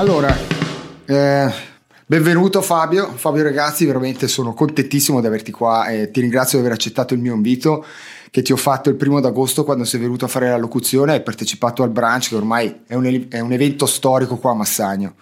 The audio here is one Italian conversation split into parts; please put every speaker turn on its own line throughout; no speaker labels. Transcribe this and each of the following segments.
Allora, eh, benvenuto Fabio, Fabio Ragazzi, veramente sono contentissimo di averti qua e ti ringrazio di aver accettato il mio invito che ti ho fatto il primo d'agosto quando sei venuto a fare la locuzione hai partecipato al brunch che ormai è un, è un evento storico qua a Massagno.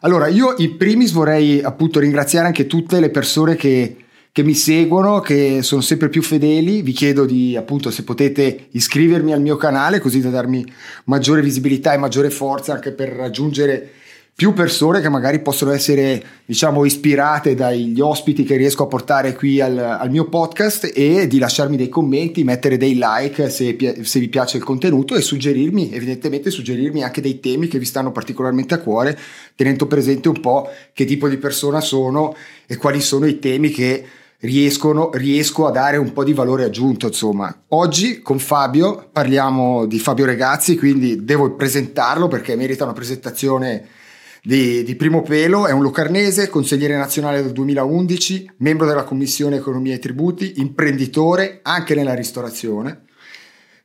Allora, io in primis vorrei appunto ringraziare anche tutte le persone che, che mi seguono, che sono sempre più fedeli. Vi chiedo di appunto se potete iscrivermi al mio canale così da darmi maggiore visibilità e maggiore forza anche per raggiungere più persone che magari possono essere diciamo ispirate dagli ospiti che riesco a portare qui al, al mio podcast e di lasciarmi dei commenti, mettere dei like se, se, vi piace il contenuto e suggerirmi, evidentemente suggerirmi anche dei temi che vi stanno particolarmente a cuore, tenendo presente un po' che tipo di persona sono e quali sono i temi che riescono, riesco a dare un po' di valore aggiunto. Insomma, oggi con Fabio parliamo di Fabio Regazzi, quindi devo presentarlo perché merita una presentazione di, di, primo pelo, è un locarnese, consigliere nazionale del 2011, membro della Commissione Economia e Tributi, imprenditore anche nella ristorazione,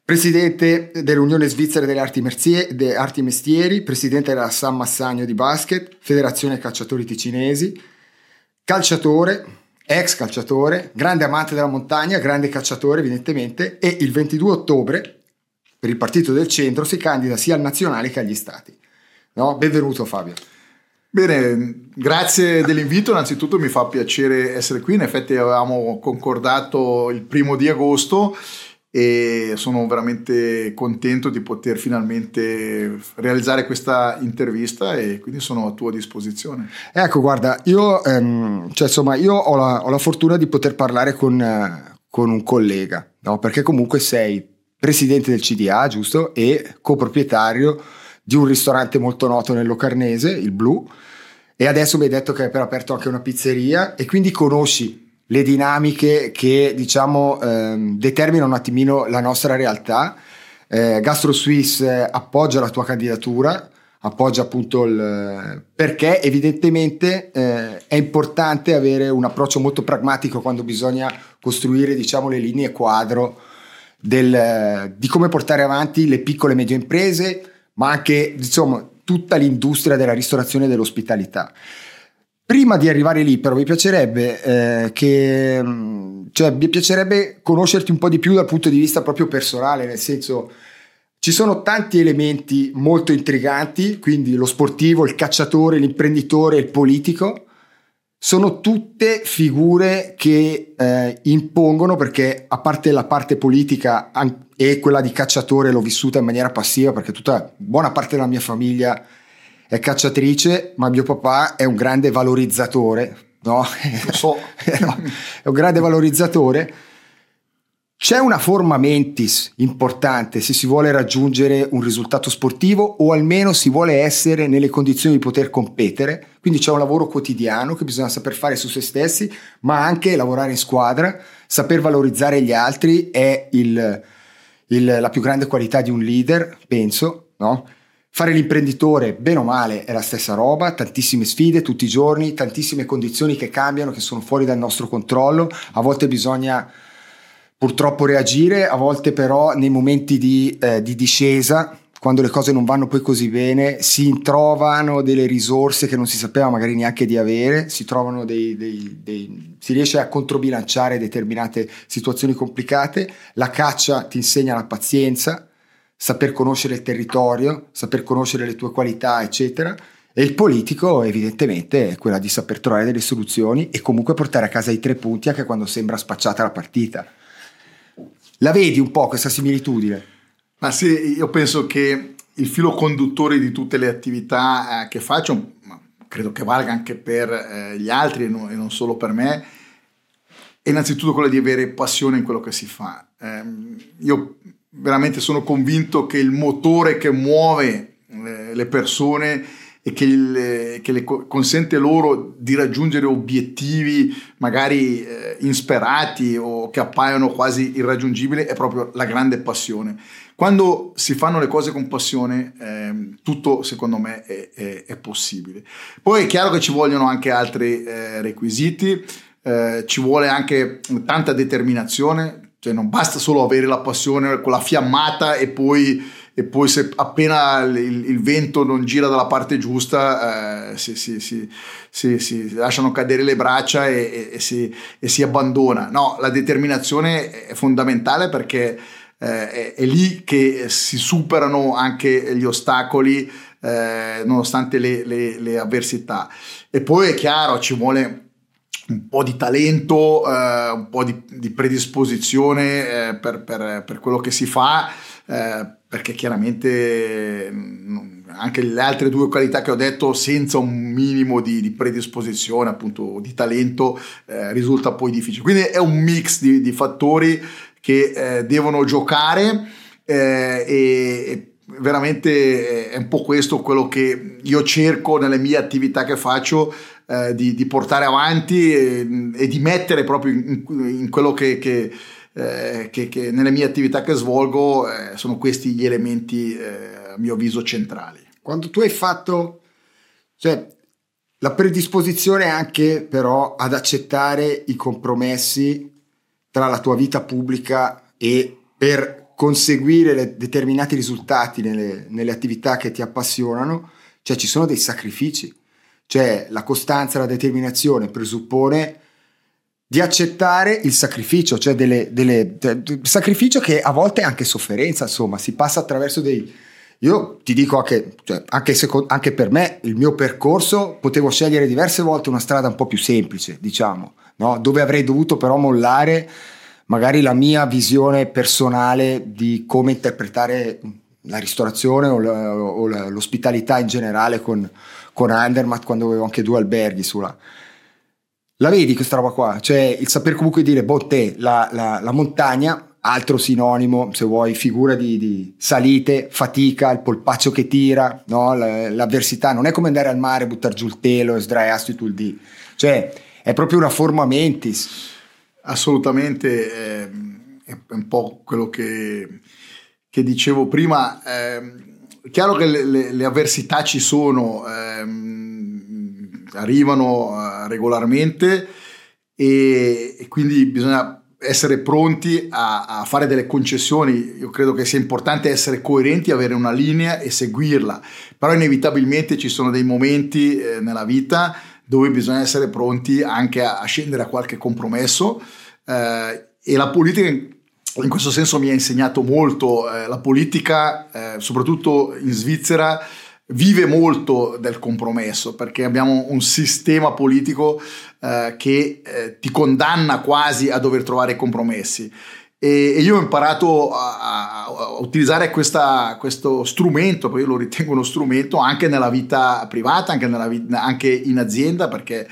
presidente dell'Unione Svizzera delle Arti, Merzie, de Arti Mestieri, presidente della San Massagno di Basket, Federazione Calciatori Ticinesi, calciatore, ex calciatore, grande amante della montagna, grande cacciatore evidentemente, e il 22 ottobre per il Partito del Centro si candida sia al nazionale che agli stati. No? Benvenuto Fabio.
Bene, grazie dell'invito, innanzitutto mi fa piacere essere qui, in effetti avevamo concordato il primo di agosto e sono veramente contento di poter finalmente realizzare questa intervista e quindi sono a tua disposizione.
Ecco, guarda, io, ehm, cioè, insomma, io ho, la, ho, la, fortuna di poter parlare con, eh, con un collega, no? perché comunque sei presidente del CDA, giusto? E coproprietario di un ristorante molto noto nel Locarnese, il Blu, e adesso mi hai detto che hai appena aperto anche una pizzeria e quindi conosci le dinamiche che diciamo ehm, determinano un attimino la nostra realtà. Eh, Gastro Suisse appoggia la tua candidatura, appoggia appunto il perché evidentemente eh, è importante avere un approccio molto pragmatico quando bisogna costruire diciamo le linee quadro del, di come portare avanti le piccole e medie imprese ma anche diciamo, tutta l'industria della ristorazione e dell'ospitalità. Prima di arrivare lì, però, mi piacerebbe, eh, che, mm, cioè, mi piacerebbe conoscerti un po' di più dal punto di vista proprio personale, nel senso ci sono tanti elementi molto intriganti, quindi lo sportivo, il cacciatore, l'imprenditore, il politico, sono tutte figure che eh, impongono, perché a parte la parte politica e quella di cacciatore l'ho vissuta in maniera passiva, perché tutta buona parte della mia famiglia è cacciatrice, ma mio papà è un grande valorizzatore, no? So. no è un grande valorizzatore c'è una forma mentis importante se si vuole raggiungere un risultato sportivo o almeno si vuole essere nelle condizioni di poter competere, quindi c'è un lavoro quotidiano che bisogna saper fare su se stessi, ma anche lavorare in squadra, saper valorizzare gli altri è il, il, la più grande qualità di un leader, penso, no? Fare l'imprenditore, bene o male, è la stessa roba, tantissime sfide tutti i giorni, tantissime condizioni che cambiano, che sono fuori dal nostro controllo, a volte bisogna purtroppo reagire, a volte però nei momenti di, eh, di, discesa, quando le cose non vanno poi così bene, si introvano delle risorse che non si sapeva magari neanche di avere, si trovano dei, dei, dei, si riesce a controbilanciare determinate situazioni complicate, la caccia ti insegna la pazienza, saper conoscere il territorio, saper conoscere le tue qualità, eccetera. E il politico evidentemente è quella di saper trovare delle soluzioni e comunque portare a casa i tre punti anche quando sembra spacciata la partita. La vedi un po' questa similitudine?
Ma sì, io penso che il filo conduttore di tutte le attività eh, che faccio, credo che valga anche per eh, gli altri e non, solo per me, è innanzitutto quello di avere passione in quello che si fa. Eh, io veramente sono convinto che il motore che muove eh, le persone e che, il, che, le consente loro di raggiungere obiettivi magari eh, insperati o che appaiono quasi irraggiungibili è proprio la grande passione. Quando si fanno le cose con passione, eh, tutto secondo me è, è, è, possibile. Poi è chiaro che ci vogliono anche altri eh, requisiti, eh, ci vuole anche tanta determinazione, cioè non basta solo avere la passione con la fiammata e poi, e poi se appena il, il, vento non gira dalla parte giusta eh, si, si, si, si, lasciano cadere le braccia e, e, e, si, abbandona. No, la determinazione è fondamentale perché eh, è, è, lì che si superano anche gli ostacoli eh, nonostante le, le, le avversità. E poi è chiaro, ci vuole un po' di talento, eh, un po' di, di predisposizione eh, per, per, per, quello che si fa, eh, perché chiaramente mm, anche le altre due qualità che ho detto, senza un minimo di, di predisposizione, appunto di talento, eh, risulta poi difficile. Quindi è un mix di, di fattori che eh, devono giocare eh, e, veramente è un po' questo quello che io cerco nelle mie attività che faccio eh, di, di, portare avanti e, e, di mettere proprio in, in quello che, che, eh, che, che, nelle mie attività che svolgo eh, sono questi gli elementi eh, a mio avviso centrali.
Quando tu hai fatto, cioè la predisposizione anche però ad accettare i compromessi tra la tua vita pubblica e per conseguire le, determinati risultati nelle, nelle attività che ti appassionano, cioè ci sono dei sacrifici, cioè la costanza, la determinazione presuppone di accettare il sacrificio, cioè delle, delle, de, sacrificio che a volte è anche sofferenza, insomma, si passa attraverso dei... Io ti dico anche, cioè, anche, secondo, anche per me, il mio percorso, potevo scegliere diverse volte una strada un po' più semplice, diciamo, no? dove avrei dovuto però mollare magari la mia visione personale di come interpretare la ristorazione o, la, o l'ospitalità in generale con, con Andermatt quando avevo anche due alberghi sulla... La vedi questa roba qua? Cioè il saper comunque dire, boh, te, la, la, la montagna, altro sinonimo, se vuoi, figura di, di, salite, fatica, il polpaccio che tira, no? l'avversità, non è come andare al mare, buttare giù il telo e sdraiarsi tu il dì. Cioè è proprio una forma mentis
Assolutamente, eh, è un po' quello che, che dicevo prima. Eh, chiaro che le, le, le, avversità ci sono, eh, arrivano eh, regolarmente e, e, quindi bisogna essere pronti a, a, fare delle concessioni. Io credo che sia importante essere coerenti, avere una linea e seguirla, però inevitabilmente ci sono dei momenti nella vita dove bisogna essere pronti anche a, a scendere a qualche compromesso. Eh, e la politica in questo senso mi ha insegnato molto, eh, la politica eh, soprattutto in Svizzera vive molto del compromesso perché abbiamo un sistema politico eh, che eh, ti condanna quasi a dover trovare compromessi e, io ho imparato a, a utilizzare questa, questo strumento, poi io lo ritengo uno strumento anche nella vita privata, anche, nella, anche in azienda, perché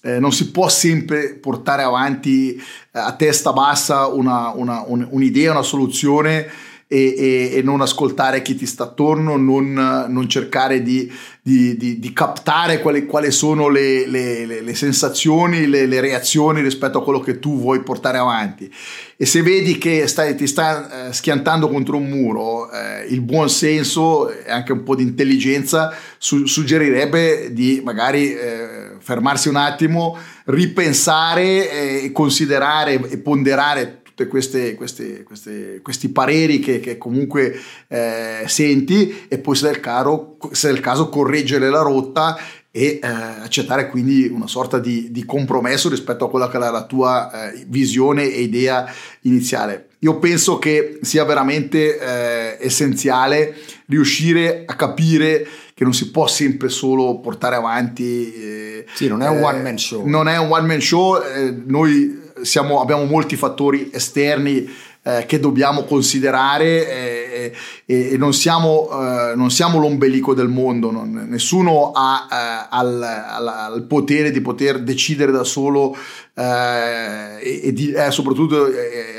eh, non si può sempre portare avanti eh, a testa bassa una, una, un, un'idea, una soluzione e, e, e, non ascoltare chi ti sta attorno, non, non cercare di, di, di, di captare quali, quali, sono le, le, le, le sensazioni, le, reazioni rispetto a quello che tu vuoi portare avanti. E se vedi che stai, ti sta eh, schiantando contro un muro, eh, il buon senso e anche un po' di intelligenza su, suggerirebbe di magari eh, fermarsi un attimo, ripensare eh, e considerare e ponderare tutti questi pareri che, che comunque eh, senti e poi se è, il caro, se è il caso correggere la rotta e eh, accettare quindi una sorta di, di, compromesso rispetto a quella che era la tua eh, visione e idea iniziale. Io penso che sia veramente eh, essenziale riuscire a capire che non si può sempre solo portare avanti.
Eh, sì, non è un one man show.
Non è un one man show, eh, noi siamo, abbiamo molti fattori esterni eh, che dobbiamo considerare eh, e, non, siamo, eh, non, siamo, l'ombelico del mondo, non, nessuno ha eh, al, al, al, potere di poter decidere da solo eh, e, e di, eh, soprattutto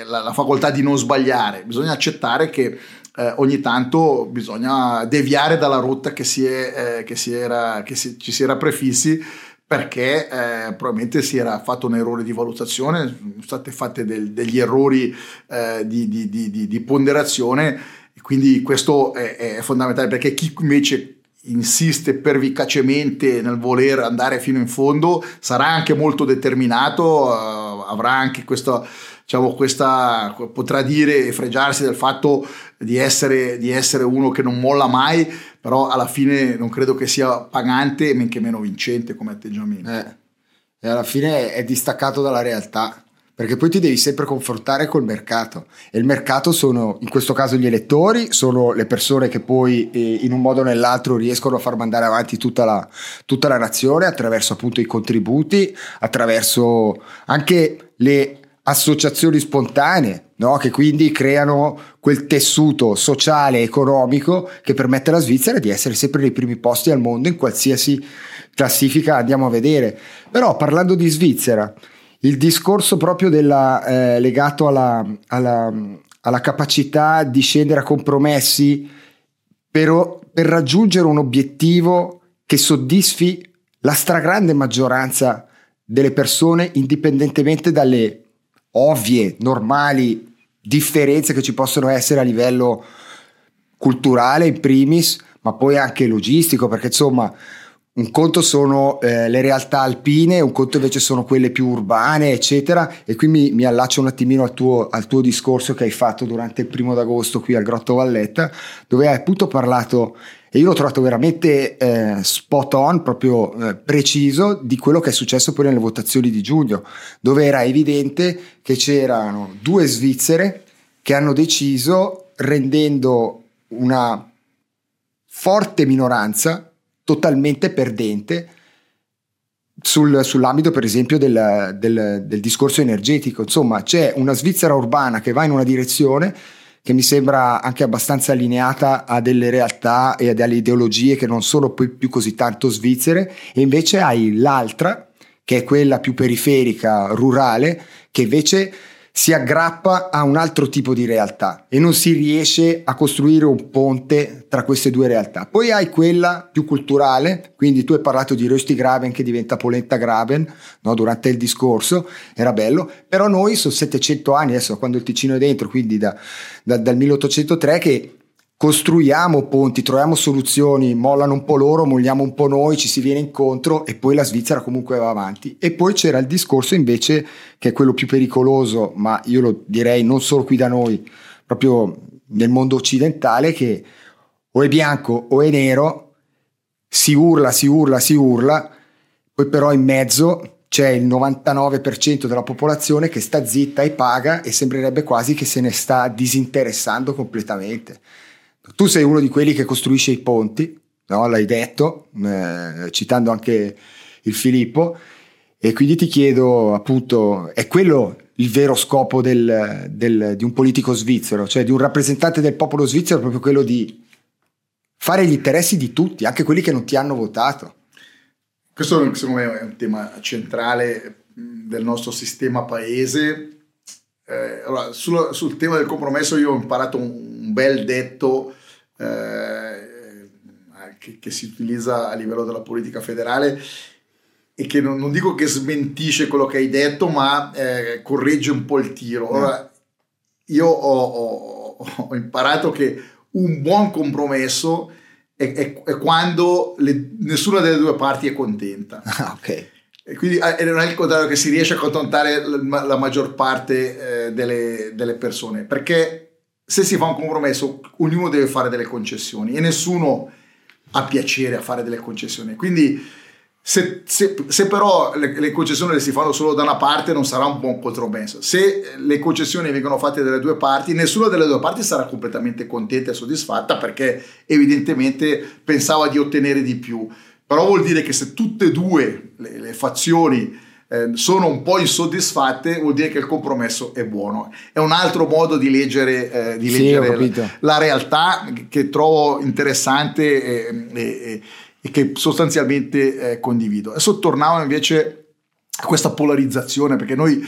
la, la, facoltà di non sbagliare, bisogna accettare che ogni tanto bisogna deviare dalla rotta che, si è, che, si era, che si, ci si era prefissi perché eh, probabilmente si era fatto un errore di valutazione, sono stati fatti degli errori eh, di, di, di, di, ponderazione quindi questo è, è, fondamentale perché chi invece insiste pervicacemente nel voler andare fino in fondo sarà anche molto determinato, eh, avrà anche questo, diciamo, questa, potrà dire e fregiarsi del fatto di essere, di essere uno che non molla mai, però alla fine non credo che sia pagante e men che meno vincente come atteggiamento.
Eh. E alla fine è distaccato dalla realtà perché poi ti devi sempre confrontare col mercato e il mercato sono in questo caso gli elettori, sono le persone che poi eh, in un modo o nell'altro riescono a far mandare avanti tutta la, tutta la nazione attraverso appunto i contributi, attraverso anche le associazioni spontanee, no? che quindi creano quel tessuto sociale e economico che permette alla Svizzera di essere sempre nei primi posti al mondo in qualsiasi classifica andiamo a vedere. Però parlando di Svizzera, il discorso proprio della, eh, legato alla, alla, alla, capacità di scendere a compromessi per, per raggiungere un obiettivo che soddisfi la stragrande maggioranza delle persone indipendentemente dalle ovvie, normali differenze che ci possono essere a livello culturale in primis, ma poi anche logistico, perché insomma un conto sono eh, le realtà alpine, un conto invece sono quelle più urbane, eccetera. E qui mi, mi allaccio un attimino al tuo, al tuo, discorso che hai fatto durante il primo d'agosto qui al Grotto Valletta, dove hai appunto parlato, e io l'ho trovato veramente eh, spot on, proprio eh, preciso, di quello che è successo poi nelle votazioni di giugno, dove era evidente che c'erano due svizzere che hanno deciso, rendendo una forte minoranza totalmente perdente sul, sull'ambito per esempio del, del, del, discorso energetico. Insomma, c'è una Svizzera urbana che va in una direzione che mi sembra anche abbastanza allineata a delle realtà e a delle ideologie che non sono poi più così tanto svizzere, e invece hai l'altra, che è quella più periferica, rurale, che invece si aggrappa a un altro tipo di realtà e non si riesce a costruire un ponte tra queste due realtà. Poi hai quella più culturale, quindi tu hai parlato di Röstigraben che diventa Polenta Graben no? durante il discorso, era bello, però noi sono 700 anni, adesso quando il Ticino è dentro, quindi da, da, dal 1803 che costruiamo ponti, troviamo soluzioni, mollano un po' loro, molliamo un po' noi, ci si viene incontro e poi la Svizzera comunque va avanti. E poi c'era il discorso invece che è quello più pericoloso, ma io lo direi non solo qui da noi, proprio nel mondo occidentale, che o è bianco o è nero, si urla, si urla, si urla, poi però in mezzo c'è il 99% della popolazione che sta zitta e paga e sembrerebbe quasi che se ne sta disinteressando completamente. Tu sei uno di quelli che costruisce i ponti, no? l'hai detto, eh, citando anche il Filippo, e quindi ti chiedo appunto, è quello il vero scopo del, del, di un politico svizzero, cioè di un rappresentante del popolo svizzero, proprio quello di fare gli interessi di tutti, anche quelli che non ti hanno votato.
Questo secondo me è un tema centrale del nostro sistema paese. Eh, allora, sul, sul, tema del compromesso io ho imparato un, un bel detto eh, che, che, si utilizza a livello della politica federale e che non, non dico che smentisce quello che hai detto, ma eh, corregge un po' il tiro. Allora, io ho, ho, ho imparato che un buon compromesso è, è, è quando le, nessuna delle due parti è contenta.
Ah, ok.
E quindi eh, non è il contrario che si riesce a accontentare la, la maggior parte eh, delle, delle persone, perché se si fa un compromesso, ognuno deve fare delle concessioni e nessuno ha piacere a fare delle concessioni. Quindi, se, se, se però le, le, concessioni le si fanno solo da una parte, non sarà un buon compromesso. Se le concessioni vengono fatte dalle due parti, nessuna delle due parti sarà completamente contenta e soddisfatta perché evidentemente pensava di ottenere di più. Però vuol dire che se tutte e due le, le fazioni eh, sono un po' insoddisfatte, vuol dire che il compromesso è buono. È un altro modo di leggere, eh, di sì, leggere la realtà che trovo interessante e, e, e che sostanzialmente eh, condivido. Adesso tornavo invece a questa polarizzazione, perché noi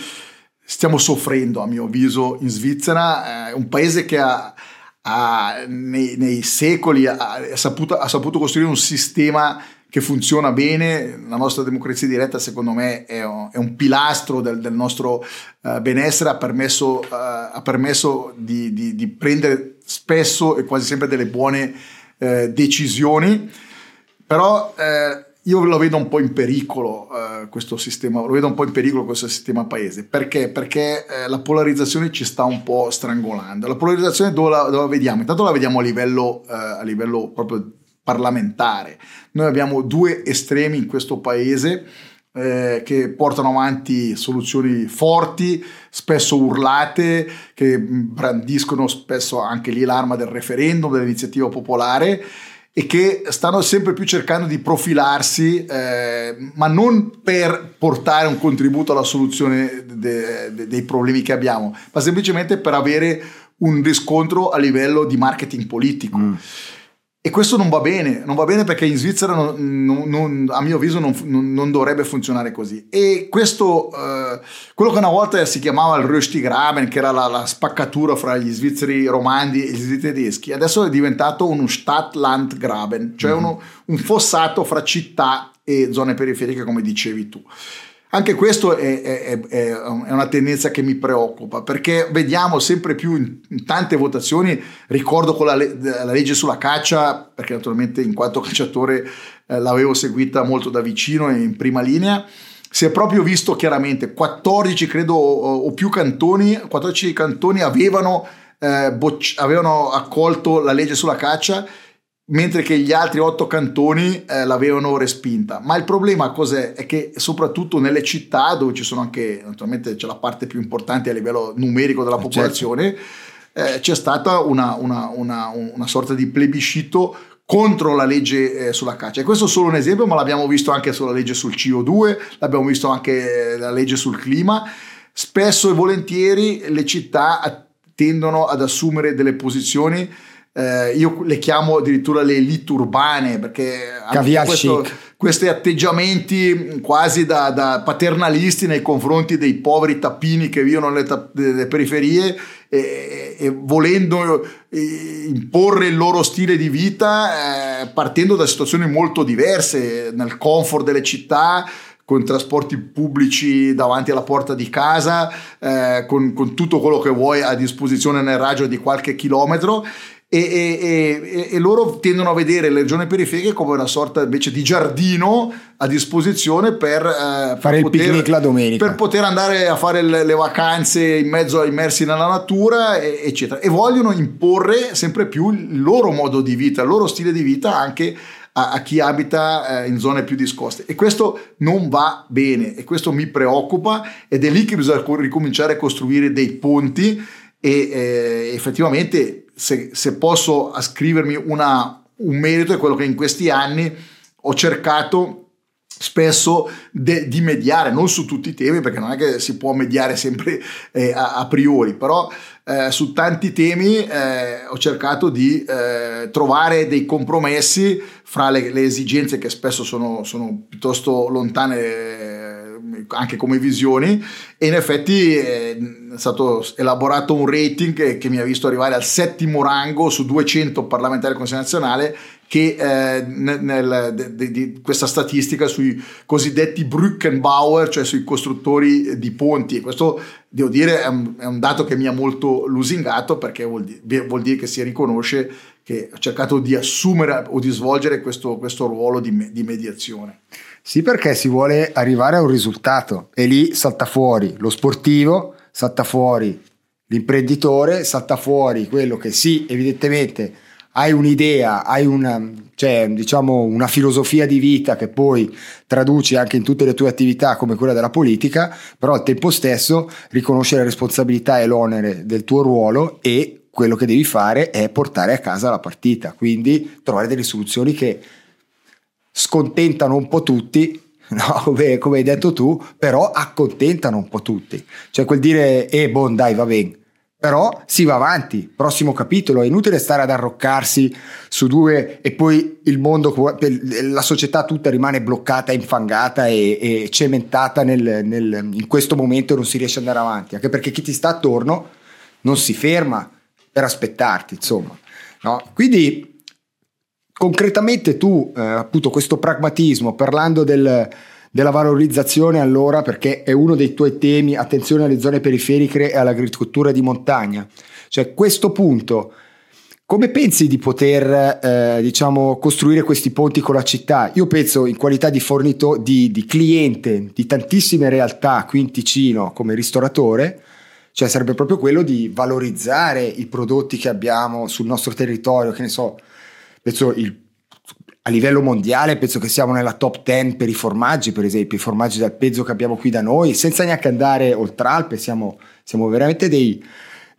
stiamo soffrendo, a mio avviso, in Svizzera, eh, un paese che ha, ha nei, nei, secoli ha, ha, saputo, ha saputo costruire un sistema che funziona bene, la nostra democrazia diretta secondo me è un, è un pilastro del, del nostro uh, benessere, ha permesso, uh, ha permesso di, di, di, prendere spesso e quasi sempre delle buone uh, decisioni, però io lo vedo un po' in pericolo questo sistema, lo vedo un po' in pericolo questo sistema paese. Perché? Perché la polarizzazione ci sta un po' strangolando. La polarizzazione dove la, dove la vediamo? Intanto la vediamo a livello, a livello proprio parlamentare. Noi abbiamo due estremi in questo paese eh, che portano avanti soluzioni forti, spesso urlate, che brandiscono spesso anche lì l'arma del referendum, dell'iniziativa popolare e che stanno sempre più cercando di profilarsi, eh, ma non per portare un contributo alla soluzione de, de, dei problemi che abbiamo, ma semplicemente per avere un riscontro a livello di marketing politico. Mm. E questo non va bene, non va bene perché in Svizzera non, non, non, a mio avviso non, dovrebbe funzionare così. E questo, eh, quello che una volta si chiamava il Röstigraben, che era la, la, spaccatura fra gli svizzeri romandi e gli svizzeri tedeschi, adesso è diventato uno Stadt-Land-Graben, cioè mm-hmm. uno, un fossato fra città e zone periferiche, come dicevi tu. Anche questo è, è, è, una tendenza che mi preoccupa perché vediamo sempre più in, tante votazioni, ricordo con la, la, legge sulla caccia, perché naturalmente in quanto cacciatore eh, l'avevo seguita molto da vicino e in prima linea, si è proprio visto chiaramente 14 credo o, o più cantoni, 14 cantoni avevano, eh, bocci- avevano accolto la legge sulla caccia mentre che gli altri otto cantoni eh, l'avevano respinta. Ma il problema cos'è? È che soprattutto nelle città, dove ci sono anche, naturalmente c'è la parte più importante a livello numerico della certo. popolazione, certo. eh, c'è stata una, una, una, una, sorta di plebiscito contro la legge eh, sulla caccia. E questo è solo un esempio, ma l'abbiamo visto anche sulla legge sul CO2, l'abbiamo visto anche la legge sul clima. Spesso e volentieri le città tendono ad assumere delle posizioni eh, io le chiamo addirittura le elite urbane perché hanno questo, questi atteggiamenti quasi da, da, paternalisti nei confronti dei poveri tappini che vivono nelle, ta- nelle periferie e, e, volendo eh, imporre il loro stile di vita eh, partendo da situazioni molto diverse nel comfort delle città con trasporti pubblici davanti alla porta di casa, eh, con, con, tutto quello che vuoi a disposizione nel raggio di qualche chilometro e, e, e, loro tendono a vedere le regioni periferiche come una sorta invece di giardino a disposizione per
eh, fare per il poter, picnic la domenica.
per poter andare a fare le, le vacanze in mezzo immersi nella natura eccetera. E vogliono imporre sempre più il loro modo di vita il loro stile di vita anche a, a chi abita eh, in zone più discoste. E questo non va bene e questo mi preoccupa ed è lì che bisogna ricominciare a costruire dei ponti e eh, effettivamente se, se, posso ascrivermi una, un merito è quello che in questi anni ho cercato spesso de, di mediare, non su tutti i temi, perché non è che si può mediare sempre eh, a, a, priori, però eh, su tanti temi eh, ho cercato di eh, trovare dei compromessi fra le, le esigenze che spesso sono, sono piuttosto lontane anche come visioni e in effetti eh, è stato elaborato un rating che, che, mi ha visto arrivare al settimo rango su 200 parlamentari del Consiglio nazionale che eh, nel, de, de, di questa statistica sui cosiddetti Brückenbauer, cioè sui costruttori di ponti. Questo devo dire è un, è un dato che mi ha molto lusingato perché vuol dire, vuol dire che si riconosce che ha cercato di assumere o di svolgere questo, questo ruolo di, di mediazione.
Sì, perché si vuole arrivare a un risultato. E lì salta fuori lo sportivo, salta fuori l'imprenditore, salta fuori quello che sì, evidentemente hai un'idea, hai una, cioè, diciamo, una filosofia di vita che poi traduci anche in tutte le tue attività come quella della politica, però al tempo stesso riconosci la responsabilità e l'onere del tuo ruolo e quello che devi fare è portare a casa la partita, quindi trovare delle soluzioni che scontentano un po' tutti, no, come, come, hai detto tu, però accontentano un po' tutti. Cioè quel dire, eh, bon, dai, va bene. Però si va avanti, prossimo capitolo, è inutile stare ad arroccarsi su due e poi il mondo, la società tutta rimane bloccata, infangata e, e cementata nel, nel, in questo momento e non si riesce ad andare avanti, anche perché chi ti sta attorno non si ferma per aspettarti, insomma. No? Quindi concretamente tu, eh, appunto, questo pragmatismo, parlando del, della valorizzazione allora, perché è uno dei tuoi temi, attenzione alle zone periferiche e all'agricoltura di montagna, cioè questo punto, come pensi di poter eh, diciamo, costruire questi ponti con la città? Io penso in qualità di fornitore, di, di, cliente di tantissime realtà qui in Ticino come ristoratore, cioè sarebbe proprio quello di valorizzare i prodotti che abbiamo sul nostro territorio, che ne so, penso il, a livello mondiale penso che siamo nella top 10 per i formaggi, per esempio, i formaggi dal pezzo che abbiamo qui da noi, senza neanche andare oltre Alpe, siamo, siamo veramente dei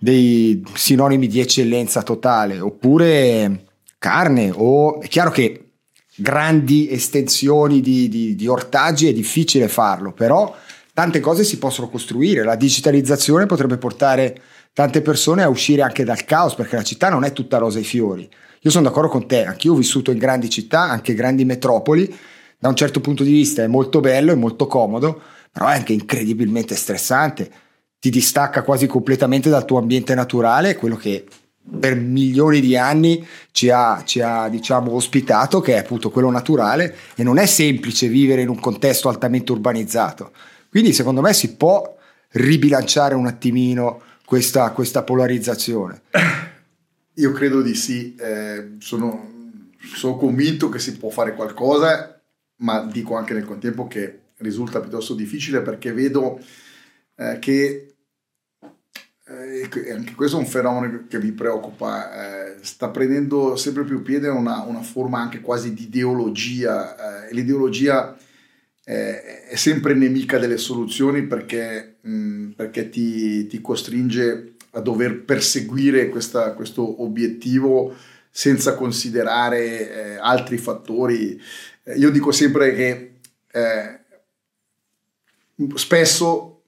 dei sinonimi di eccellenza totale, oppure carne, o è chiaro che grandi estensioni di, di, di ortaggi è difficile farlo, però tante cose si possono costruire, la digitalizzazione potrebbe portare tante persone a uscire anche dal caos, perché la città non è tutta rosa e fiori. Io sono d'accordo con te, anche io ho vissuto in grandi città, anche grandi metropoli, da un certo punto di vista è molto bello, è molto comodo, però è anche incredibilmente stressante ti distacca quasi completamente dal tuo ambiente naturale, quello che per milioni di anni ci ha, ci ha diciamo, ospitato, che è appunto quello naturale, e non è semplice vivere in un contesto altamente urbanizzato. Quindi secondo me si può ribilanciare un attimino questa, questa polarizzazione.
Io credo di sì, eh, sono, sono convinto che si può fare qualcosa, ma dico anche nel contempo che risulta piuttosto difficile perché vedo eh, che eh, anche questo è un fenomeno che mi preoccupa, eh, sta prendendo sempre più piede una, una forma anche quasi di ideologia. Eh, l'ideologia eh, è sempre nemica delle soluzioni perché, mh, mm, perché ti, ti, costringe a dover perseguire questa, questo obiettivo senza considerare eh, altri fattori. Eh, io dico sempre che spesso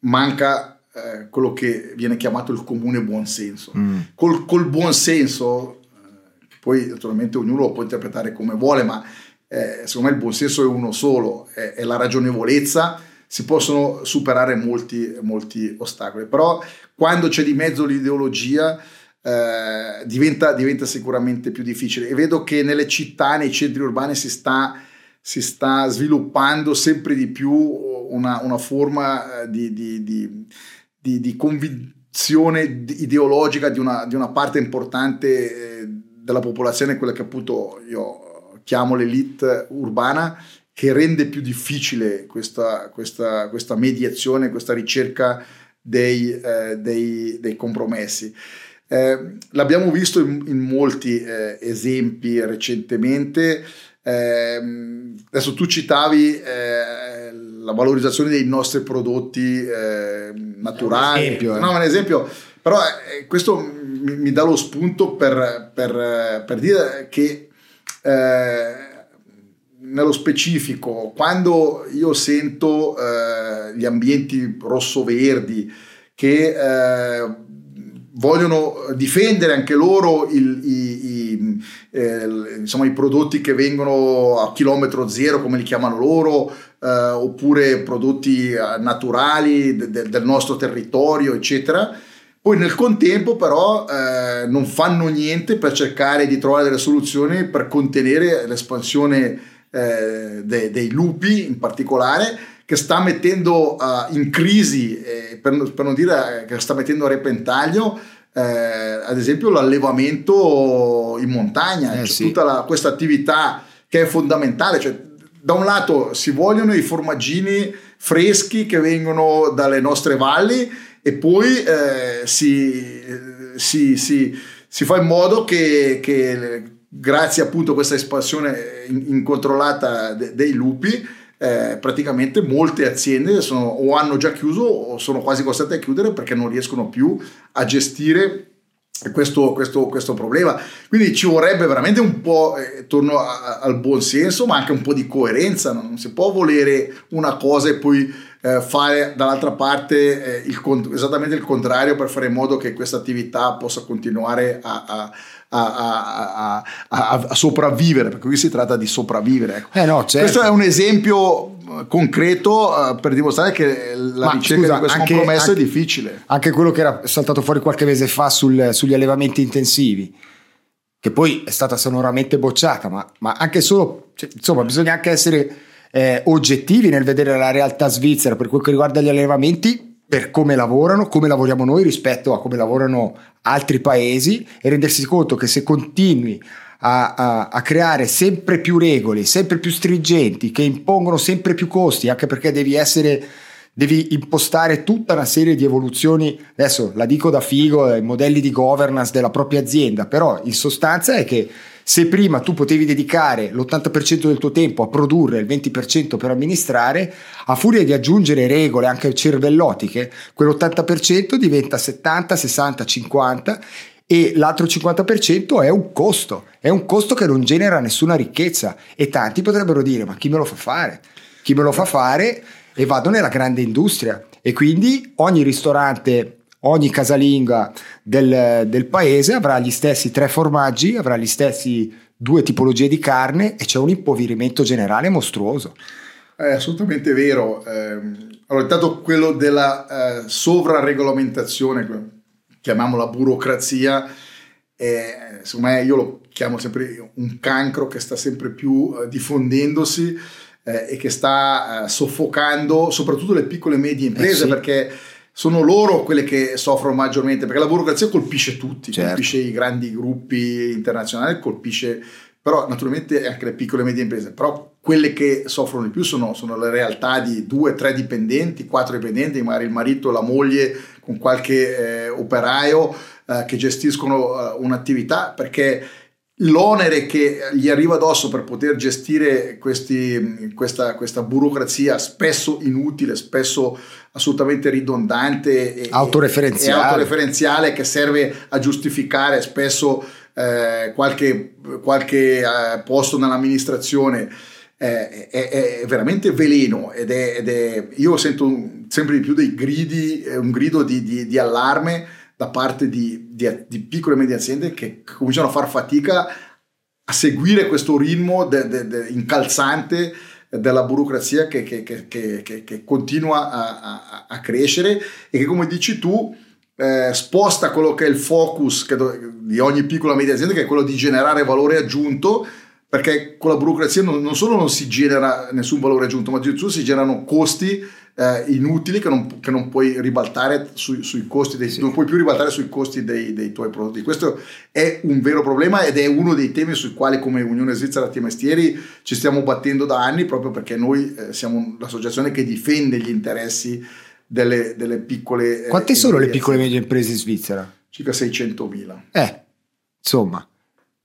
manca eh, quello che viene chiamato il comune buonsenso. Mm. Col, col buonsenso, eh, poi naturalmente ognuno lo può interpretare come vuole, ma eh, secondo me il buonsenso è uno solo, è, è la ragionevolezza, si possono superare molti, molti, ostacoli, però quando c'è di mezzo l'ideologia eh, diventa, diventa, sicuramente più difficile. E vedo che nelle città, nei centri urbani si sta, si sta sviluppando sempre di più una, una forma eh, di, di, di di, convinzione ideologica di una, una parte importante eh, della popolazione, quella che appunto io chiamo l'elite urbana, che rende più difficile questa, questa, questa mediazione, questa ricerca dei, eh, dei, dei compromessi. Eh, l'abbiamo visto in, in molti eh, esempi recentemente. Eh, adesso tu citavi eh, la valorizzazione dei nostri prodotti eh, naturali. Un esempio, eh. no, un esempio, però eh, questo mi, mi, dà lo spunto per, per, per dire che eh, nello specifico, quando io sento eh, gli ambienti rosso-verdi che vogliono difendere anche loro il, i, i, eh, insomma, i prodotti che vengono a chilometro zero, come li chiamano loro, eh, oppure prodotti eh, naturali de, de, del nostro territorio, eccetera. Poi nel contempo però eh, non fanno niente per cercare di trovare delle soluzioni per contenere l'espansione eh, de, dei lupi in particolare che sta mettendo uh, in crisi, eh, per, per, non dire che sta mettendo a repentaglio, eh, ad esempio l'allevamento in montagna, eh, cioè sì. tutta questa attività che è fondamentale. Cioè, da un lato si vogliono i formaggini freschi che vengono dalle nostre valli e poi eh, si, si, si, si, fa in modo che, che grazie appunto a questa espansione incontrollata de, dei lupi eh, praticamente molte aziende sono, o hanno già chiuso o sono quasi costrette a chiudere perché non riescono più a gestire questo, questo, questo problema. Quindi ci vorrebbe veramente un po', eh, torno a, al buon senso, ma anche un po' di coerenza. No? Non si può volere una cosa e poi eh, fare dall'altra parte eh, il, esattamente il contrario per fare in modo che questa attività possa continuare a, a a, a, a, sopravvivere, perché qui si tratta di sopravvivere. Ecco.
Eh no, certo.
Questo è un esempio eh, concreto uh, per dimostrare che la Ma, ricerca scusa, di questo anche, compromesso anche, è difficile.
Anche quello che era saltato fuori qualche mese fa sul, sugli allevamenti intensivi, che poi è stata sonoramente bocciata, ma, ma anche solo, cioè, insomma, bisogna anche essere eh, oggettivi nel vedere la realtà svizzera per quel che riguarda gli allevamenti per come lavorano, come lavoriamo noi rispetto a come lavorano altri paesi e rendersi conto che se continui a, a, a, creare sempre più regole, sempre più stringenti, che impongono sempre più costi, anche perché devi essere devi impostare tutta una serie di evoluzioni, adesso la dico da figo, i modelli di governance della propria azienda, però in sostanza è che se prima tu potevi dedicare l'80% del tuo tempo a produrre il 20% per amministrare, a furia di aggiungere regole anche cervellotiche, quell'80% diventa 70, 60, 50 e l'altro 50% è un costo, è un costo che non genera nessuna ricchezza e tanti potrebbero dire ma chi me lo fa fare? Chi me lo fa fare? E vado nella grande industria. E quindi ogni ristorante, ogni casalinga del, del paese avrà gli stessi tre formaggi, avrà gli stessi due tipologie di carne e c'è un impoverimento generale mostruoso.
È assolutamente vero. Eh, allora, intanto quello della eh, sovraregolamentazione, chiamiamola burocrazia, eh, secondo me io lo chiamo sempre un cancro che sta sempre più eh, diffondendosi eh, e che sta eh, soffocando soprattutto le piccole e medie imprese eh sì. perché sono loro quelle che soffrono maggiormente perché la burocrazia colpisce tutti, certo. colpisce i grandi gruppi internazionali, colpisce però naturalmente anche le piccole e medie imprese, però quelle che soffrono di più sono, sono le realtà di due, tre dipendenti, quattro dipendenti, magari il marito, la moglie con qualche eh, operaio eh, che gestiscono eh, un'attività perché l'onere che gli arriva addosso per poter gestire questi, questa, questa, burocrazia spesso inutile, spesso assolutamente ridondante e
autoreferenziale,
e autoreferenziale che serve a giustificare spesso eh, qualche, qualche eh, posto nell'amministrazione. Eh, è, è, veramente veleno ed è, ed è, io sento sempre di più dei gridi, un grido di, di, di allarme da parte di, di, di, piccole e medie aziende che cominciano a far fatica a seguire questo ritmo de, de, de incalzante della burocrazia che, che, che, che continua a, a, a, crescere e che come dici tu eh, sposta quello che è il focus di ogni piccola e media azienda che è quello di generare valore aggiunto perché con la burocrazia non, non solo non si genera nessun valore aggiunto ma addirittura si generano costi eh, inutili che non, che non, puoi ribaltare sui, sui costi dei, sì. non puoi più ribaltare sui costi dei, dei, tuoi prodotti. Questo è un vero problema ed è uno dei temi sui quali come Unione Svizzera Atti Mestieri ci stiamo battendo da anni proprio perché noi eh, siamo l'associazione che difende gli interessi delle, delle piccole...
Eh, Quante sono le piccole e medie imprese in Svizzera?
Circa 600.000.
Eh, insomma.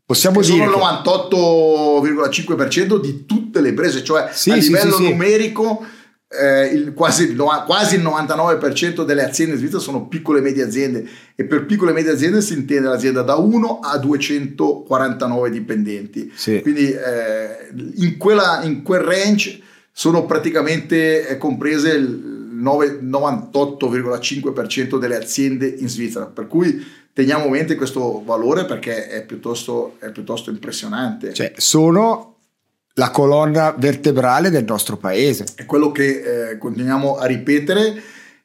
Possiamo dire
sono il 98,5% di tutte le imprese, cioè sì, a livello sì, sì, numerico eh, il, quasi, no, quasi, il 99% delle aziende in Svizzera sono piccole e medie aziende e per piccole e medie aziende si intende l'azienda da 1 a 249 dipendenti.
Sì.
Quindi eh, in, quella, in, quel range sono praticamente eh, comprese il 9, 98,5% delle aziende in Svizzera, per cui teniamo a mente questo valore perché è piuttosto, è piuttosto impressionante.
Cioè, sono la colonna vertebrale del nostro paese.
È quello che eh, continuiamo a ripetere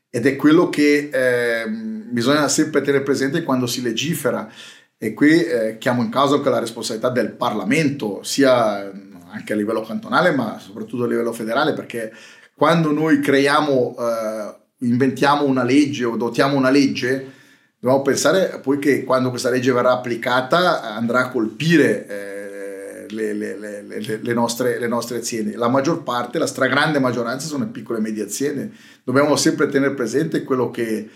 ed è quello che eh, bisogna sempre tenere presente quando si legifera. E qui eh, chiamo in causa anche la responsabilità del Parlamento, sia anche a livello cantonale, ma soprattutto a livello federale, perché quando noi creiamo, eh, inventiamo una legge o dotiamo una legge, dobbiamo pensare poi che quando questa legge verrà applicata andrà a colpire eh, le, le, le, le, nostre, le nostre aziende. La maggior parte, la stragrande maggioranza sono piccole e medie aziende. Dobbiamo sempre tenere presente quello che,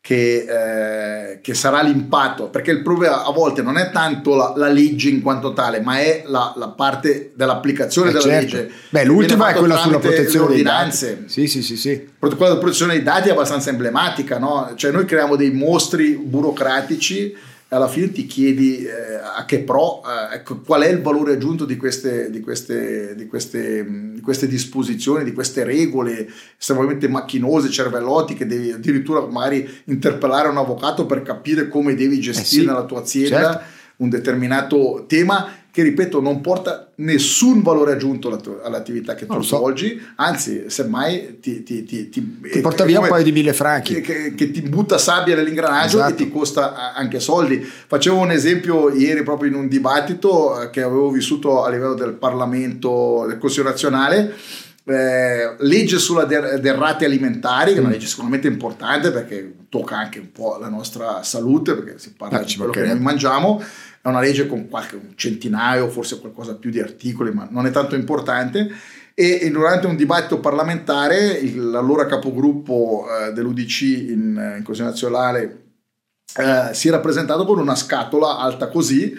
che, eh, che, sarà l'impatto, perché il problema a volte non è tanto la, la legge in quanto tale, ma è la, la parte dell'applicazione eh della certo. legge.
Beh, l'ultima è quella sulla protezione dei dati.
Sì, sì, sì, sì. Protocollo di protezione dei dati è abbastanza emblematica, no? Cioè noi creiamo dei mostri burocratici alla fine ti chiedi eh, a che pro, eh, ecco, qual è il valore aggiunto di queste, di, queste, di, queste, di queste, disposizioni, di queste regole estremamente macchinose, cervellotiche, devi addirittura magari interpellare un avvocato per capire come devi gestire eh sì, nella tua azienda certo. Un determinato tema che ripeto non porta nessun valore aggiunto all'attività che tu so. svolgi, anzi semmai ti, ti, ti,
ti, ti porta via un paio di mille franchi.
Che, che, ti butta sabbia nell'ingranaggio esatto. e ti costa anche soldi. Facevo un esempio ieri proprio in un dibattito eh, che avevo vissuto a livello del Parlamento, del Consiglio nazionale, eh, legge sulla der- derrate alimentari, che è una mm. legge sicuramente importante perché tocca anche un po' la nostra salute, perché si parla eh, di quello che noi mangiamo. È una legge con qualche un centinaio, forse qualcosa più di articoli, ma non è tanto importante. E, e durante un dibattito parlamentare, il, l'allora capogruppo eh, dell'UDC in, in Consiglio nazionale eh, si era presentato con una scatola alta così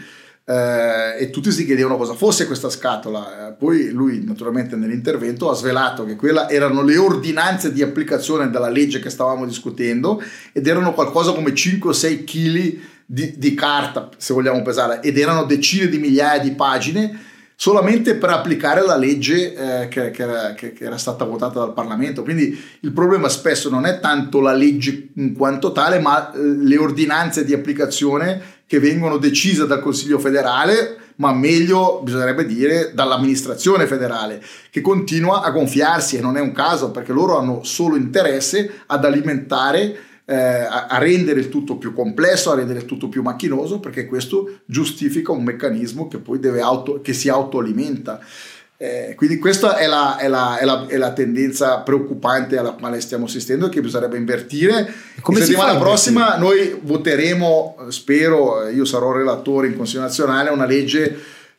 eh, e tutti si chiedevano cosa fosse questa scatola. Eh, poi lui naturalmente nell'intervento ha svelato che quelle erano le ordinanze di applicazione della legge che stavamo discutendo ed erano qualcosa come 5 o 6 kg di, di carta, se vogliamo pesare, ed erano decine di migliaia di pagine solamente per applicare la legge eh, che, che, era, che, che, era, stata votata dal Parlamento. Quindi il problema spesso non è tanto la legge in quanto tale, ma eh, le ordinanze di applicazione che vengono decise dal Consiglio federale, ma meglio bisognerebbe dire dall'amministrazione federale, che continua a gonfiarsi e non è un caso perché loro hanno solo interesse ad alimentare eh, a, a, rendere il tutto più complesso, a rendere il tutto più macchinoso, perché questo giustifica un meccanismo che poi deve auto, che si autoalimenta. Eh, quindi questa è la, è, la, è, la, è la, tendenza preoccupante alla quale stiamo assistendo che bisognerebbe invertire. Come la settimana prossima noi voteremo, spero, io sarò relatore in Consiglio nazionale, una legge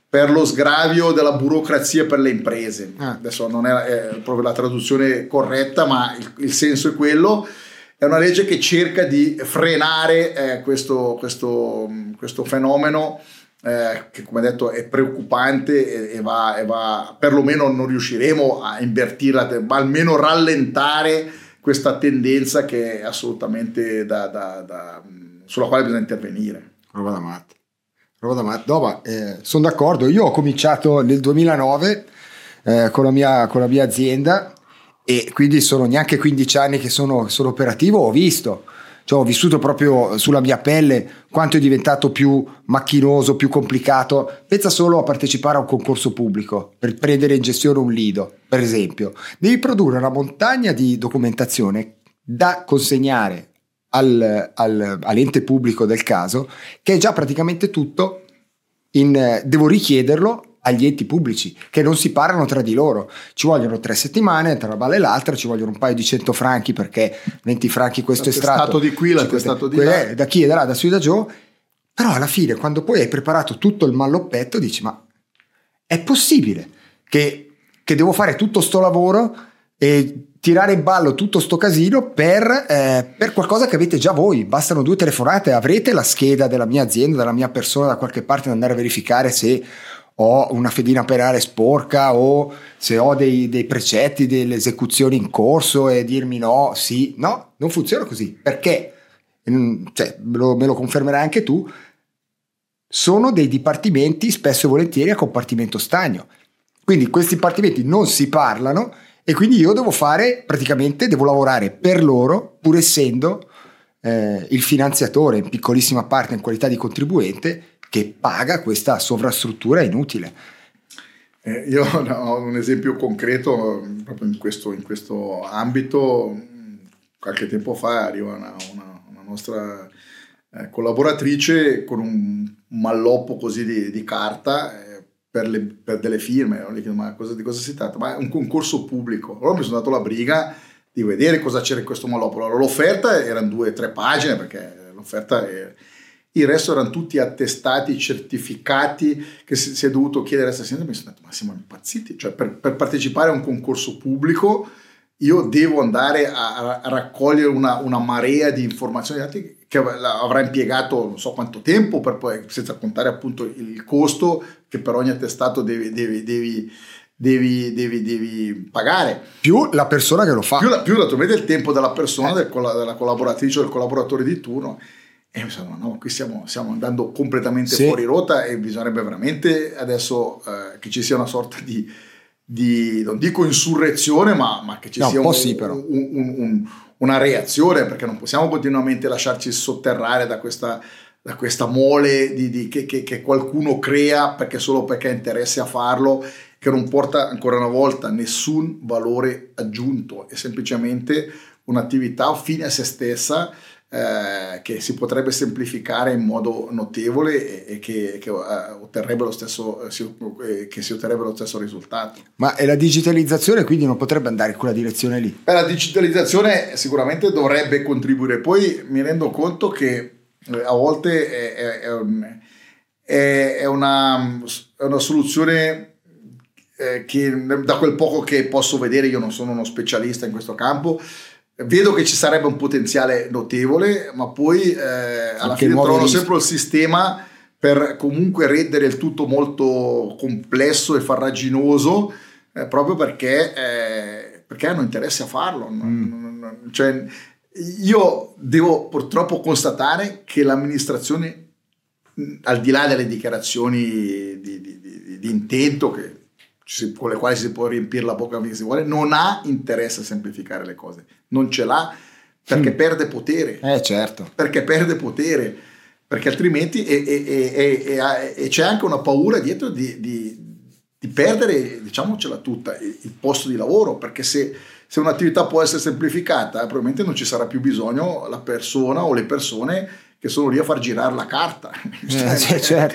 per lo sgravio della burocrazia per le imprese. Ah. Adesso non è, è, proprio la traduzione corretta, ma il, il, senso è quello. È una legge che cerca di frenare eh, questo, questo, questo fenomeno eh, che come detto è preoccupante e, e, va, e va, perlomeno non riusciremo a invertirla, ma almeno rallentare questa tendenza che è assolutamente da, da, da, sulla quale bisogna intervenire.
Roba da matti. Roba da matti. No, ma, eh, sono d'accordo, io ho cominciato nel 2009 eh, con, la mia, con la mia azienda e quindi sono neanche 15 anni che sono, sono operativo, ho visto cioè, ho vissuto proprio sulla mia pelle quanto è diventato più macchinoso, più complicato. Pensa solo a partecipare a un concorso pubblico per prendere in gestione un lido, per esempio. Devi produrre una montagna di documentazione da consegnare al, al, all'ente pubblico del caso, che è già praticamente tutto in, devo richiederlo agli enti pubblici che non si parlano tra di loro. Ci vogliono tre settimane tra una balla e l'altra, ci vogliono un paio di cento franchi perché 20 franchi questo estratto.
L'attestato di qui, l'attestato di là.
Da chi e da là, da su e da giù. Però alla fine, quando poi hai preparato tutto il malloppetto, dici: Ma è possibile che, che devo fare tutto sto lavoro e tirare in ballo tutto sto casino per, eh, per, qualcosa che avete già voi. Bastano due telefonate, avrete la scheda della mia azienda, della mia persona da qualche parte da andare a verificare se ho una fedina penale sporca o se ho dei, dei, precetti, delle esecuzioni in corso e dirmi no, sì, no, non funziona così. Perché? Cioè, me lo, me lo confermerai anche tu. Sono dei dipartimenti spesso e volentieri a compartimento stagno. Quindi questi dipartimenti non si parlano e quindi io devo fare, praticamente devo lavorare per loro, pur essendo eh, il finanziatore in piccolissima parte in qualità di contribuente che paga questa sovrastruttura inutile.
Eh, io ho un esempio concreto proprio in questo, in questo ambito. Qualche tempo fa arriva una, una, una nostra eh, collaboratrice con un malloppo così di, di carta eh, per, le, per, delle firme. Io chiedo, ma cosa, di cosa si tratta? Ma è un concorso pubblico. Allora mi sono dato la briga di vedere cosa c'era in questo malloppo. Allora, l'offerta erano due o tre pagine perché l'offerta è il resto erano tutti attestati, certificati che si, è dovuto chiedere a questa signora, mi sono detto ma siamo impazziti, cioè per, per, partecipare a un concorso pubblico io devo andare a, a raccogliere una, una, marea di informazioni che avrà impiegato non so quanto tempo, per poi, senza contare appunto il costo che per ogni attestato devi, devi, devi Devi, devi, devi, pagare.
Più la persona che lo fa.
Più, la, più naturalmente il tempo della persona, eh. del, della collaboratrice o del collaboratore di turno. E mi sono no, qui stiamo, stiamo, andando completamente sì. fuori rotta e bisognerebbe veramente adesso eh, che ci sia una sorta di, di, non dico insurrezione, ma, ma che ci no, sia un, sì, un, un, una reazione, perché non possiamo continuamente lasciarci sotterrare da questa, da questa mole di, di, che, che, che, qualcuno crea perché solo perché ha interesse a farlo, che non porta ancora una volta nessun valore aggiunto, è semplicemente un'attività fine a se stessa eh, che si potrebbe semplificare in modo notevole e, e che, che, uh, otterrebbe lo stesso, si, eh, che si otterrebbe lo stesso risultato.
Ma la digitalizzazione quindi non potrebbe andare in quella direzione lì?
la digitalizzazione sicuramente dovrebbe contribuire, poi mi rendo conto che a volte è, è, è, un, è una, una, soluzione eh, che da quel poco che posso vedere, io non sono uno specialista in questo campo, vedo che ci sarebbe un potenziale notevole, ma poi eh, alla Anche fine trovano rischi. sempre il sistema per comunque rendere il tutto molto complesso e farraginoso, eh, proprio perché, eh, perché hanno interesse a farlo. Mm. Cioè, io devo purtroppo constatare che l'amministrazione, al di là delle dichiarazioni di, di, di, di intento che, con le quali si può riempire la bocca finché si vuole, non ha interesse a semplificare le cose, non ce l'ha perché mm. perde potere.
Eh certo.
Perché perde potere, perché altrimenti e, e, e, e c'è anche una paura dietro di, di, di, perdere, diciamocela tutta, il posto di lavoro, perché se se un'attività può essere semplificata, probabilmente non ci sarà più bisogno la persona o le persone che sono lì a far girare la carta.
Eh, cioè, certo.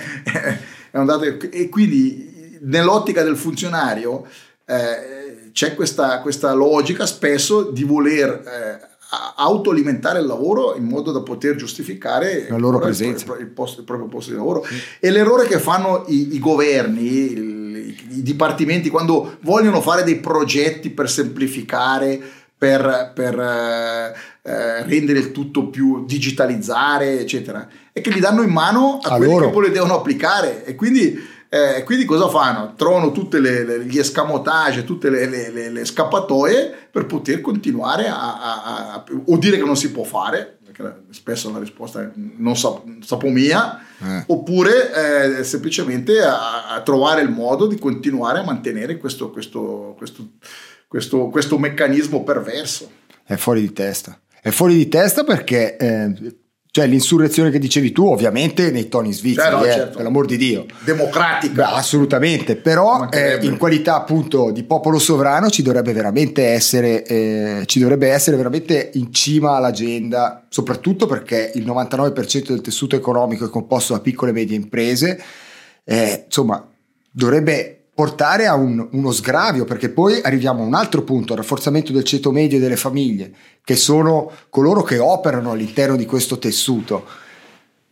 e quindi nell'ottica del funzionario eh, c'è questa, questa, logica spesso di voler eh, autoalimentare il lavoro in modo da poter giustificare
la loro presenza.
Il, il, posto, il, proprio posto di lavoro. Sì. E l'errore che fanno i, i governi, il, i dipartimenti quando vogliono fare dei progetti per semplificare, per, per eh, eh, rendere il tutto più digitalizzare, eccetera, e che li danno in mano a, a quelli loro. che poi le devono applicare. E quindi, eh, quindi cosa fanno? Trovano tutti gli escamotage, tutte le, le, le, scappatoie per poter continuare a, a, a, o dire che non si può fare, perché spesso la risposta è non so, sapo mia, eh. oppure eh, semplicemente a, a, trovare il modo di continuare a mantenere questo, questo, questo, questo, questo meccanismo perverso.
È fuori di testa. È fuori di testa perché eh, cioè l'insurrezione che dicevi tu, ovviamente nei toni svizzeri, certo, eh, certo. per l'amor di Dio.
Democratica.
Beh, assolutamente, però eh, in qualità appunto di popolo sovrano ci dovrebbe veramente essere, eh, ci dovrebbe essere veramente in cima all'agenda, soprattutto perché il 99% del tessuto economico è composto da piccole e medie imprese, eh, insomma dovrebbe portare a un, uno sgravio, perché poi arriviamo a un altro punto, al rafforzamento del ceto medio e delle famiglie, che sono coloro che operano all'interno di questo tessuto.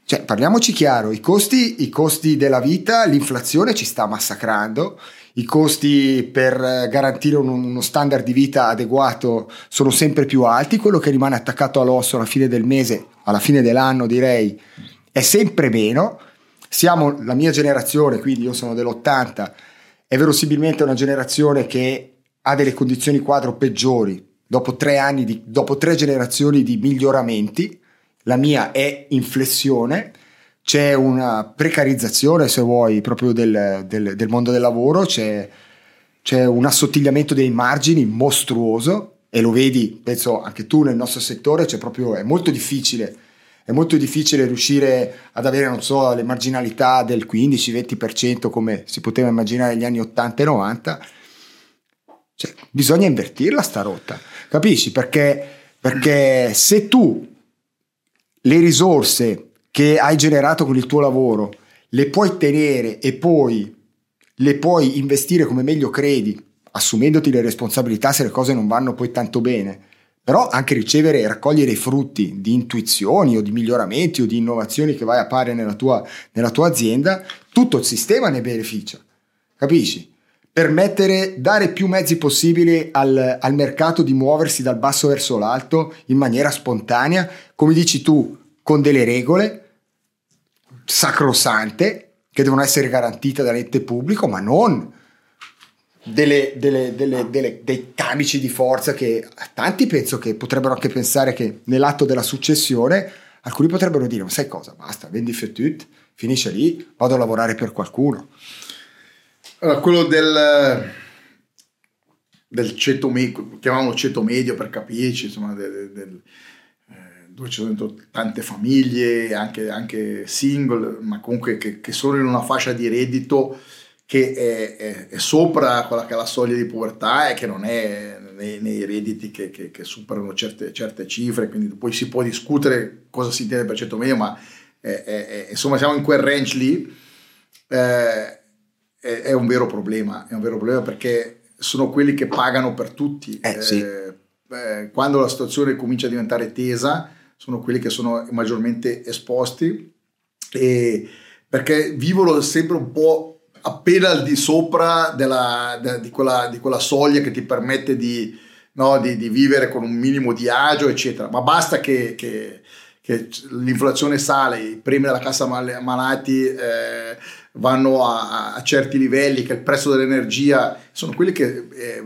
Cioè, parliamoci chiaro, i costi, i costi della vita, l'inflazione ci sta massacrando, i costi per garantire uno standard di vita adeguato sono sempre più alti, quello che rimane attaccato all'osso alla fine del mese, alla fine dell'anno direi, è sempre meno. Siamo la mia generazione, quindi io sono dell'80, è verosimilmente una generazione che ha delle condizioni quadro peggiori dopo tre anni, di, dopo tre generazioni di miglioramenti. La mia è inflessione, c'è una precarizzazione, se vuoi, proprio del, del, del mondo del lavoro, c'è, c'è un assottigliamento dei margini mostruoso e lo vedi, penso anche tu nel nostro settore, cioè proprio è molto difficile è molto difficile riuscire ad avere, non so, le marginalità del 15-20% come si poteva immaginare negli anni 80 e 90. Cioè, bisogna invertirla sta rotta, capisci? Perché, perché se tu le risorse che hai generato con il tuo lavoro le puoi tenere e poi le puoi investire come meglio credi, assumendoti le responsabilità se le cose non vanno poi tanto bene, però anche ricevere e raccogliere i frutti di intuizioni o di miglioramenti o di innovazioni che vai a fare nella tua, nella tua azienda, tutto il sistema ne beneficia, capisci? Permettere, dare più mezzi possibili al, al mercato di muoversi dal basso verso l'alto in maniera spontanea, come dici tu, con delle regole sacrosante che devono essere garantite dall'ente pubblico, ma non delle, delle, delle, dei camici di forza che tanti penso che potrebbero anche pensare che nell'atto della successione alcuni potrebbero dire ma sai cosa? Basta vendi Fetut finisce lì vado a lavorare per qualcuno.
Allora quello del del ceto chiamiamolo ceto medio per capirci insomma del, del eh, dove ci sono tante famiglie anche, anche single ma comunque che, che sono in una fascia di reddito che è, è, è, sopra quella che è la soglia di povertà e che non è nei, nei redditi che, che, che superano certe, certe, cifre, quindi poi si può discutere cosa si intende per ceto medio, ma è, insomma siamo in quel range lì, eh, è, un vero problema, è un vero problema perché sono quelli che pagano per tutti.
Eh, sì.
eh, quando la situazione comincia a diventare tesa, sono quelli che sono maggiormente esposti e perché vivono sempre un po' appena al di sopra della, de, di, quella, di, quella, soglia che ti permette di, no, di, di, vivere con un minimo di agio, eccetera. Ma basta che, che, che l'inflazione sale, i premi della cassa mal- malati eh, vanno a, a, certi livelli, che il prezzo dell'energia sono quelli che eh,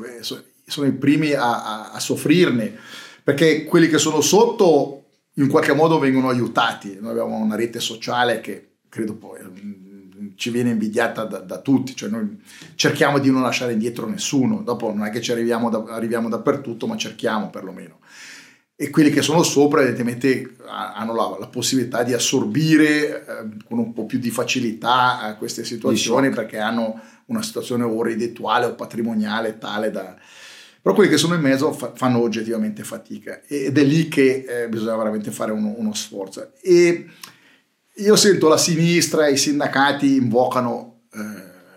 sono i primi a, a, a soffrirne, perché quelli che sono sotto in qualche modo vengono aiutati. Noi abbiamo una rete sociale che credo poi ci viene invidiata da, da, tutti, cioè noi cerchiamo di non lasciare indietro nessuno, dopo non è che ci arriviamo, da, arriviamo dappertutto, ma cerchiamo perlomeno. E quelli che sono sopra evidentemente hanno la, la possibilità di assorbire eh, con un po' più di facilità eh, queste situazioni perché hanno una situazione o reddituale o patrimoniale tale da... Però quelli che sono in mezzo fa, fanno oggettivamente fatica ed è lì che eh, bisogna veramente fare uno, uno sforzo. E io sento la sinistra e i sindacati invocano eh,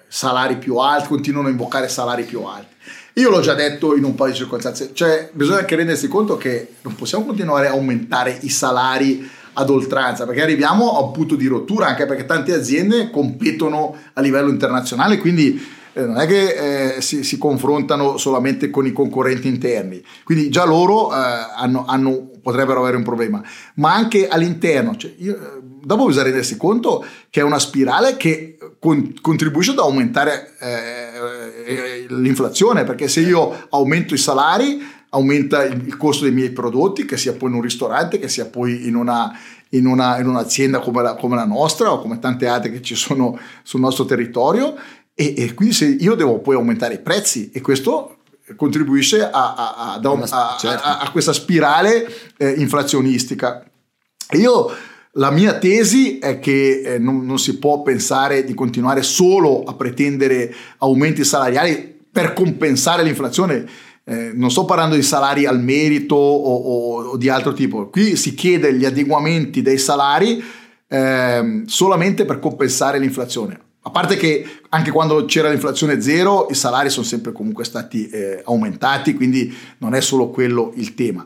salari più alti, continuano a invocare salari più alti. Io l'ho già detto in un paio di circostanze, cioè bisogna anche rendersi conto che non possiamo continuare a aumentare i salari ad oltranza, perché arriviamo a un punto di rottura, anche perché tante aziende competono a livello internazionale, quindi eh, non è che eh, si, si, confrontano solamente con i concorrenti interni, quindi già loro eh, hanno, hanno, potrebbero avere un problema, ma anche all'interno. Cioè io, eh, dopo bisogna rendersi conto che è una spirale che con, contribuisce ad aumentare eh, eh, l'inflazione, perché se io aumento i salari, aumenta il, il, costo dei miei prodotti, che sia poi in un ristorante, che sia poi in, una, in, una, in un'azienda come la, come la, nostra o come tante altre che ci sono sul nostro territorio. E, e quindi se io devo poi aumentare i prezzi e questo contribuisce a, a, a, certo. a questa spirale eh, inflazionistica. Io la mia tesi è che eh, non, non, si può pensare di continuare solo a pretendere aumenti salariali per compensare l'inflazione. Eh, non sto parlando di salari al merito o, o, o, di altro tipo. Qui si chiede gli adeguamenti dei salari eh, solamente per compensare l'inflazione. A parte che anche quando c'era l'inflazione zero, i salari sono sempre comunque stati eh, aumentati, quindi non è solo quello il tema.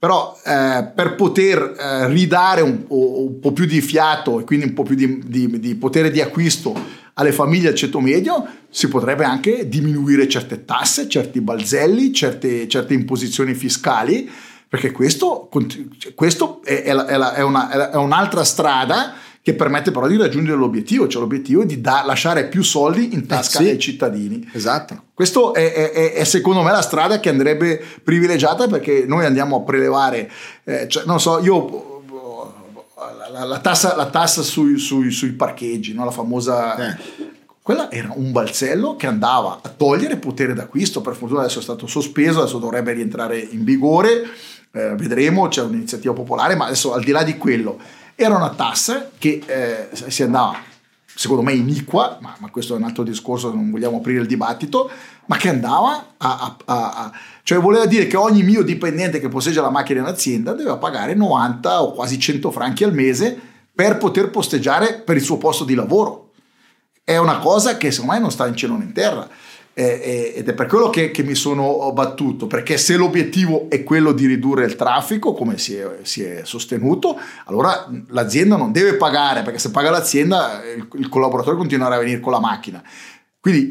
Però eh, per poter eh, ridare un, un, po' più di fiato e quindi un po' più di, di, di, potere di acquisto alle famiglie al ceto medio si potrebbe anche diminuire certe tasse, certi balzelli, certe, certe imposizioni fiscali perché questo, questo è, è, la, è, una, è un'altra strada che permette però di raggiungere l'obiettivo, cioè l'obiettivo di da, lasciare più soldi in tasca eh sì, ai cittadini.
Esatto.
Questo è, è, è, secondo me la strada che andrebbe privilegiata perché noi andiamo a prelevare, eh, cioè, non so, io la, la, tassa, la tassa sui, sui, sui, parcheggi, no? la famosa... Eh. Quella era un balzello che andava a togliere potere d'acquisto, per fortuna adesso è stato sospeso, adesso dovrebbe rientrare in vigore, eh, vedremo, c'è un'iniziativa popolare, ma adesso al di là di quello, era una tassa che eh, si andava, secondo me, iniqua, ma, ma, questo è un altro discorso, non vogliamo aprire il dibattito, ma che andava a, a, a, a, cioè voleva dire che ogni mio dipendente che posseggia la macchina in azienda doveva pagare 90 o quasi 100 franchi al mese per poter posteggiare per il suo posto di lavoro. È una cosa che secondo me non sta in cielo né in terra eh, ed è per quello che, che, mi sono battuto, perché se l'obiettivo è quello di ridurre il traffico, come si è, si è sostenuto, allora l'azienda non deve pagare, perché se paga l'azienda il, il collaboratore continuerà a venire con la macchina. Quindi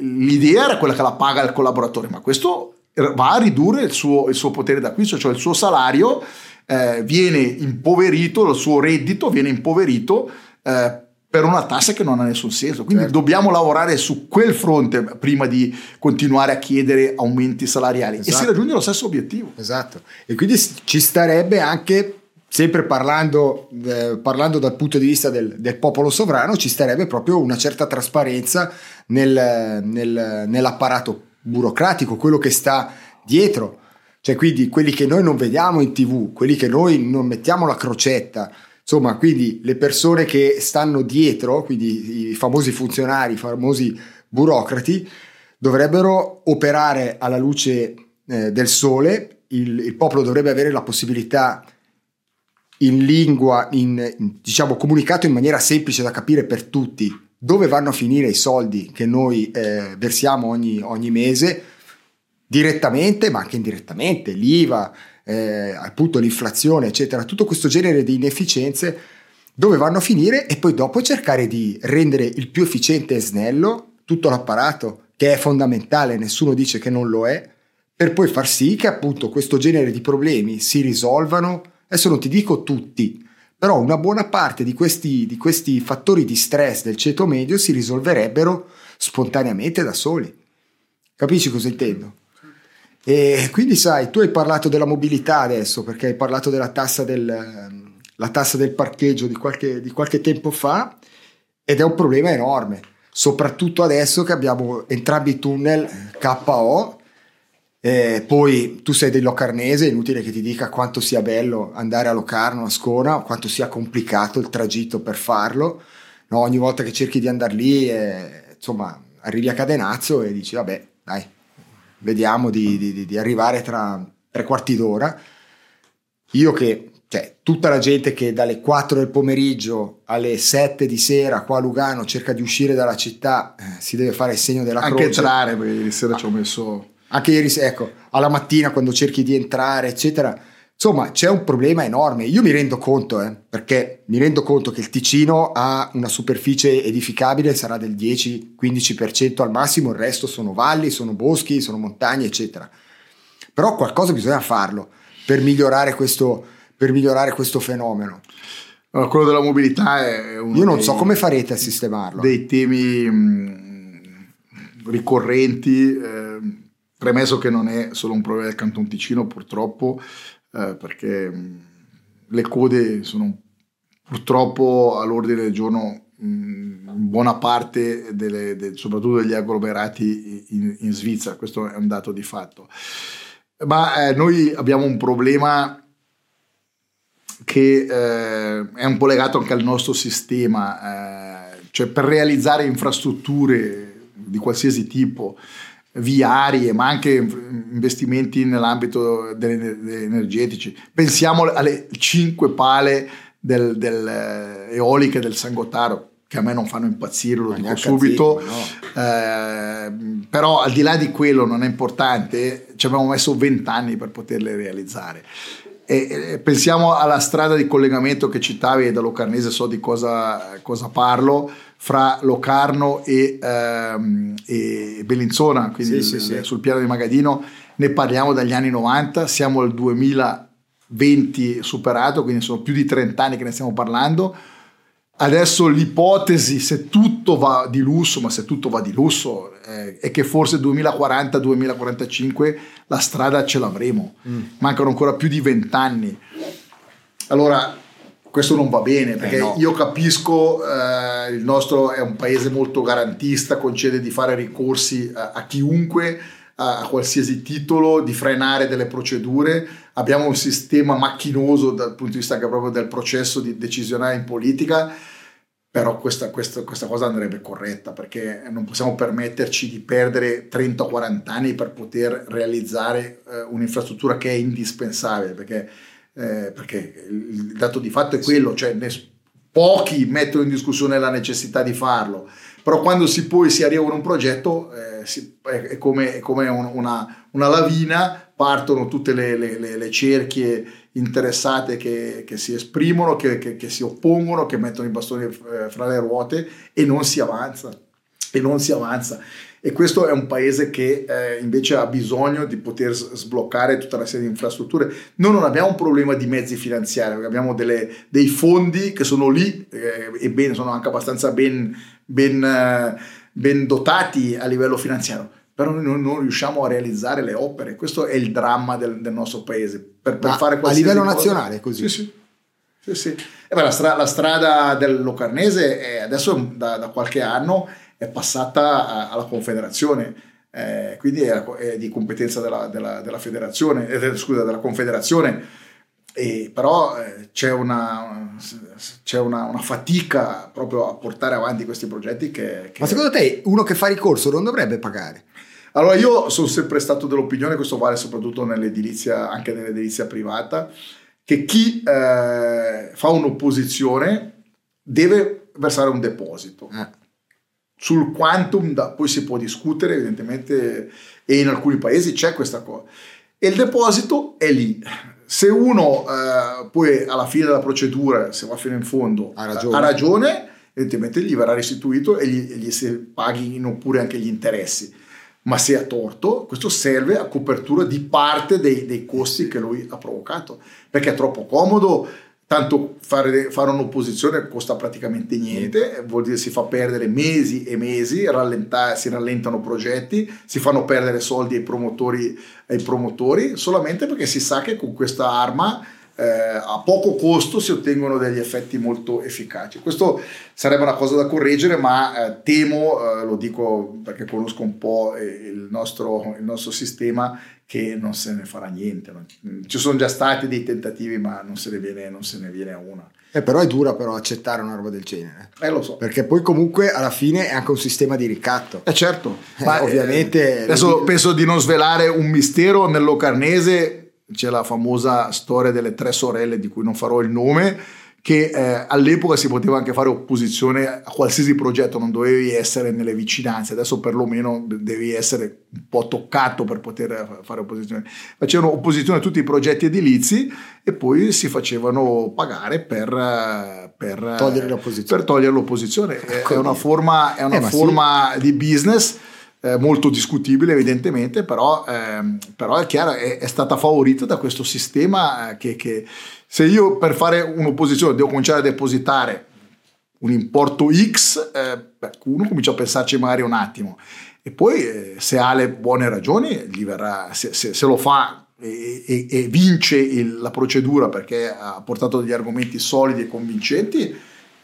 l'idea era quella che la paga il collaboratore, ma questo va a ridurre il suo, il suo potere d'acquisto, cioè il suo salario eh, viene impoverito, il suo reddito viene impoverito eh, per una tassa che non ha nessun senso. Quindi certo. dobbiamo lavorare su quel fronte prima di continuare a chiedere aumenti salariali esatto. e si esatto. raggiunge lo stesso obiettivo.
Esatto. E quindi ci starebbe anche, sempre parlando, eh, parlando dal punto di vista del, del, popolo sovrano, ci starebbe proprio una certa trasparenza nel, nel, nell'apparato burocratico, quello che sta dietro. Cioè, quindi quelli che noi non vediamo in tv, quelli che noi non mettiamo la crocetta, Insomma, quindi le persone che stanno dietro, quindi i famosi funzionari, i famosi burocrati, dovrebbero operare alla luce eh, del sole, il, il, popolo dovrebbe avere la possibilità in lingua, in, diciamo comunicato in maniera semplice da capire per tutti dove vanno a finire i soldi che noi eh, versiamo ogni, ogni mese, direttamente ma anche indirettamente, l'IVA, eh, appunto l'inflazione, eccetera, tutto questo genere di inefficienze dove vanno a finire e poi dopo cercare di rendere il più efficiente e snello tutto l'apparato che è fondamentale, nessuno dice che non lo è, per poi far sì che appunto questo genere di problemi si risolvano, adesso non ti dico tutti, però una buona parte di questi, di questi fattori di stress del ceto medio si risolverebbero spontaneamente da soli. Capisci cosa intendo? E quindi sai, tu hai parlato della mobilità adesso, perché hai parlato della tassa del, tassa del parcheggio di qualche, di qualche tempo fa, ed è un problema enorme, soprattutto adesso che abbiamo entrambi i tunnel KO. Eh, poi tu sei del Locarnese, è inutile che ti dica quanto sia bello andare a Locarno, a Scona, quanto sia complicato il tragitto per farlo. No, ogni volta che cerchi di andare lì, eh, insomma, arrivi a Cadenazzo e dici, vabbè, dai, vediamo di, di, di arrivare tra tre quarti d'ora. Io che, cioè, tutta la gente che dalle 4 del pomeriggio alle 7 di sera qua a Lugano cerca di uscire dalla città, eh, si deve fare il segno della
anche
croce.
Anche entrare, perché ieri sera ci ho messo...
Anche ieri ecco, alla mattina quando cerchi di entrare, eccetera Insomma, c'è un problema enorme. Io mi rendo conto, eh, perché mi rendo conto che il Ticino ha una superficie edificabile, sarà del 10-15% al massimo, il resto sono valli, sono boschi, sono montagne, eccetera. Però qualcosa bisogna farlo per migliorare questo, per migliorare questo fenomeno.
Allora, quello della mobilità è uno
Io non dei, so come farete a sistemarlo.
Dei temi mh, ricorrenti, eh, premesso che non è solo un problema del Canton Ticino, purtroppo, eh, perché le code sono purtroppo all'ordine del giorno in buona parte, delle, de, soprattutto degli agglomerati in, in, Svizzera, questo è un dato di fatto. Ma eh, noi abbiamo un problema che eh, è un po' legato anche al nostro sistema, eh, cioè per realizzare infrastrutture di qualsiasi tipo, viarie, ma anche investimenti nell'ambito degli energetici. Pensiamo alle cinque pale del, del, eh, eoliche del San Gotaro, che a me non fanno impazzire, lo ma dico subito. No. eh, però al di là di quello non è importante, ci abbiamo messo vent'anni per poterle realizzare. E, e pensiamo alla strada di collegamento che citavi, e da Locarnese so di cosa, cosa parlo, fra Locarno e, ehm, e Bellinzona, quindi sì, sì, sì. sul piano di Magadino, ne parliamo dagli anni 90, siamo al 2020 superato, quindi sono più di 30 anni che ne stiamo parlando. Adesso l'ipotesi, se tutto va di lusso, ma se tutto va di lusso, eh, è che forse 2040-2045 la strada ce l'avremo. Mm. Mancano ancora più di 20 anni. Allora, questo non va bene perché eh no. io capisco eh, il nostro è un paese molto garantista, concede di fare ricorsi a, a chiunque, a, a, qualsiasi titolo, di frenare delle procedure. Abbiamo un sistema macchinoso dal punto di vista anche proprio del processo di decisionale in politica, però questa, questa, questa cosa andrebbe corretta perché non possiamo permetterci di perdere 30 o 40 anni per poter realizzare eh, un'infrastruttura che è indispensabile perché eh, perché il dato di fatto è quello, cioè ne, pochi mettono in discussione la necessità di farlo, però quando si poi si arriva a un progetto eh, si, è, è, come, è come un, una, una, lavina, partono tutte le, le, le, le cerchie interessate che, che si esprimono, che, che, che, si oppongono, che mettono i bastoni eh, fra le ruote e non si avanza. E non si avanza. E questo è un paese che eh, invece ha bisogno di poter sbloccare tutta una serie di infrastrutture. Noi non abbiamo un problema di mezzi finanziari, abbiamo delle, dei fondi che sono lì eh, e ben, sono anche abbastanza ben, ben, eh, ben, dotati a livello finanziario, però noi non, non, riusciamo a realizzare le opere. Questo è il dramma del, del nostro paese. Per, per fare
a livello cosa, nazionale così?
Sì, sì. sì, sì. Eh beh, la, stra- la, strada del Locarnese è adesso da, da qualche anno è passata alla Confederazione, eh, quindi è, è, di competenza della, della, della federazione, eh, scusa, della Confederazione. e però eh, c'è, una, c'è una, una, fatica proprio a portare avanti questi progetti che, che...
Ma secondo te uno che fa ricorso non dovrebbe pagare?
Allora io sono sempre stato dell'opinione, questo vale soprattutto nell'edilizia, anche nell'edilizia privata, che chi eh, fa un'opposizione deve versare un deposito. Eh. Sul quantum da, poi si può discutere evidentemente e in alcuni paesi c'è questa cosa. E il deposito è lì se uno eh, poi alla fine della procedura, se va fino in fondo, ha ragione, ha ragione evidentemente gli verrà restituito e gli, gli si paghino pure anche gli interessi. Ma se ha torto, questo serve a copertura di parte dei, dei costi che lui ha provocato, perché è troppo comodo tanto fare, fare, un'opposizione costa praticamente niente, vuol dire si fa perdere mesi e mesi, rallenta, si rallentano progetti, si fanno perdere soldi ai promotori, ai promotori solamente perché si sa che con questa arma eh, a poco costo si ottengono degli effetti molto efficaci. Questo sarebbe una cosa da correggere, ma eh, temo, eh, lo dico perché conosco un po' il nostro, il nostro sistema, che non se ne farà niente. Ci sono già stati dei tentativi, ma non se ne viene, non se ne viene una.
Eh, però è dura però accettare una roba del genere.
Eh, lo so.
Perché poi comunque alla fine è anche un sistema di ricatto.
Eh, certo.
Eh, ma ovviamente...
Eh, adesso penso di non svelare un mistero. Nell'Ocarnese c'è la famosa storia delle tre sorelle di cui non farò il nome che eh, all'epoca si poteva anche fare opposizione a qualsiasi progetto, non dovevi essere nelle vicinanze, adesso perlomeno devi essere un po' toccato per poter fare opposizione. Facevano opposizione a tutti i progetti edilizi e poi si facevano pagare per, per,
togliere, l'opposizione.
Per togliere l'opposizione. È una forma, è una eh, forma sì. di business eh, molto discutibile evidentemente, però, ehm, però è chiaro, è, è, stata favorita da questo sistema eh, che, che, se io per fare un'opposizione devo cominciare a depositare un importo X, eh, uno comincia a pensarci magari un attimo. E poi eh, se ha le buone ragioni, gli verrà, se, se, se lo fa e, e, e vince il, la procedura perché ha portato degli argomenti solidi e convincenti,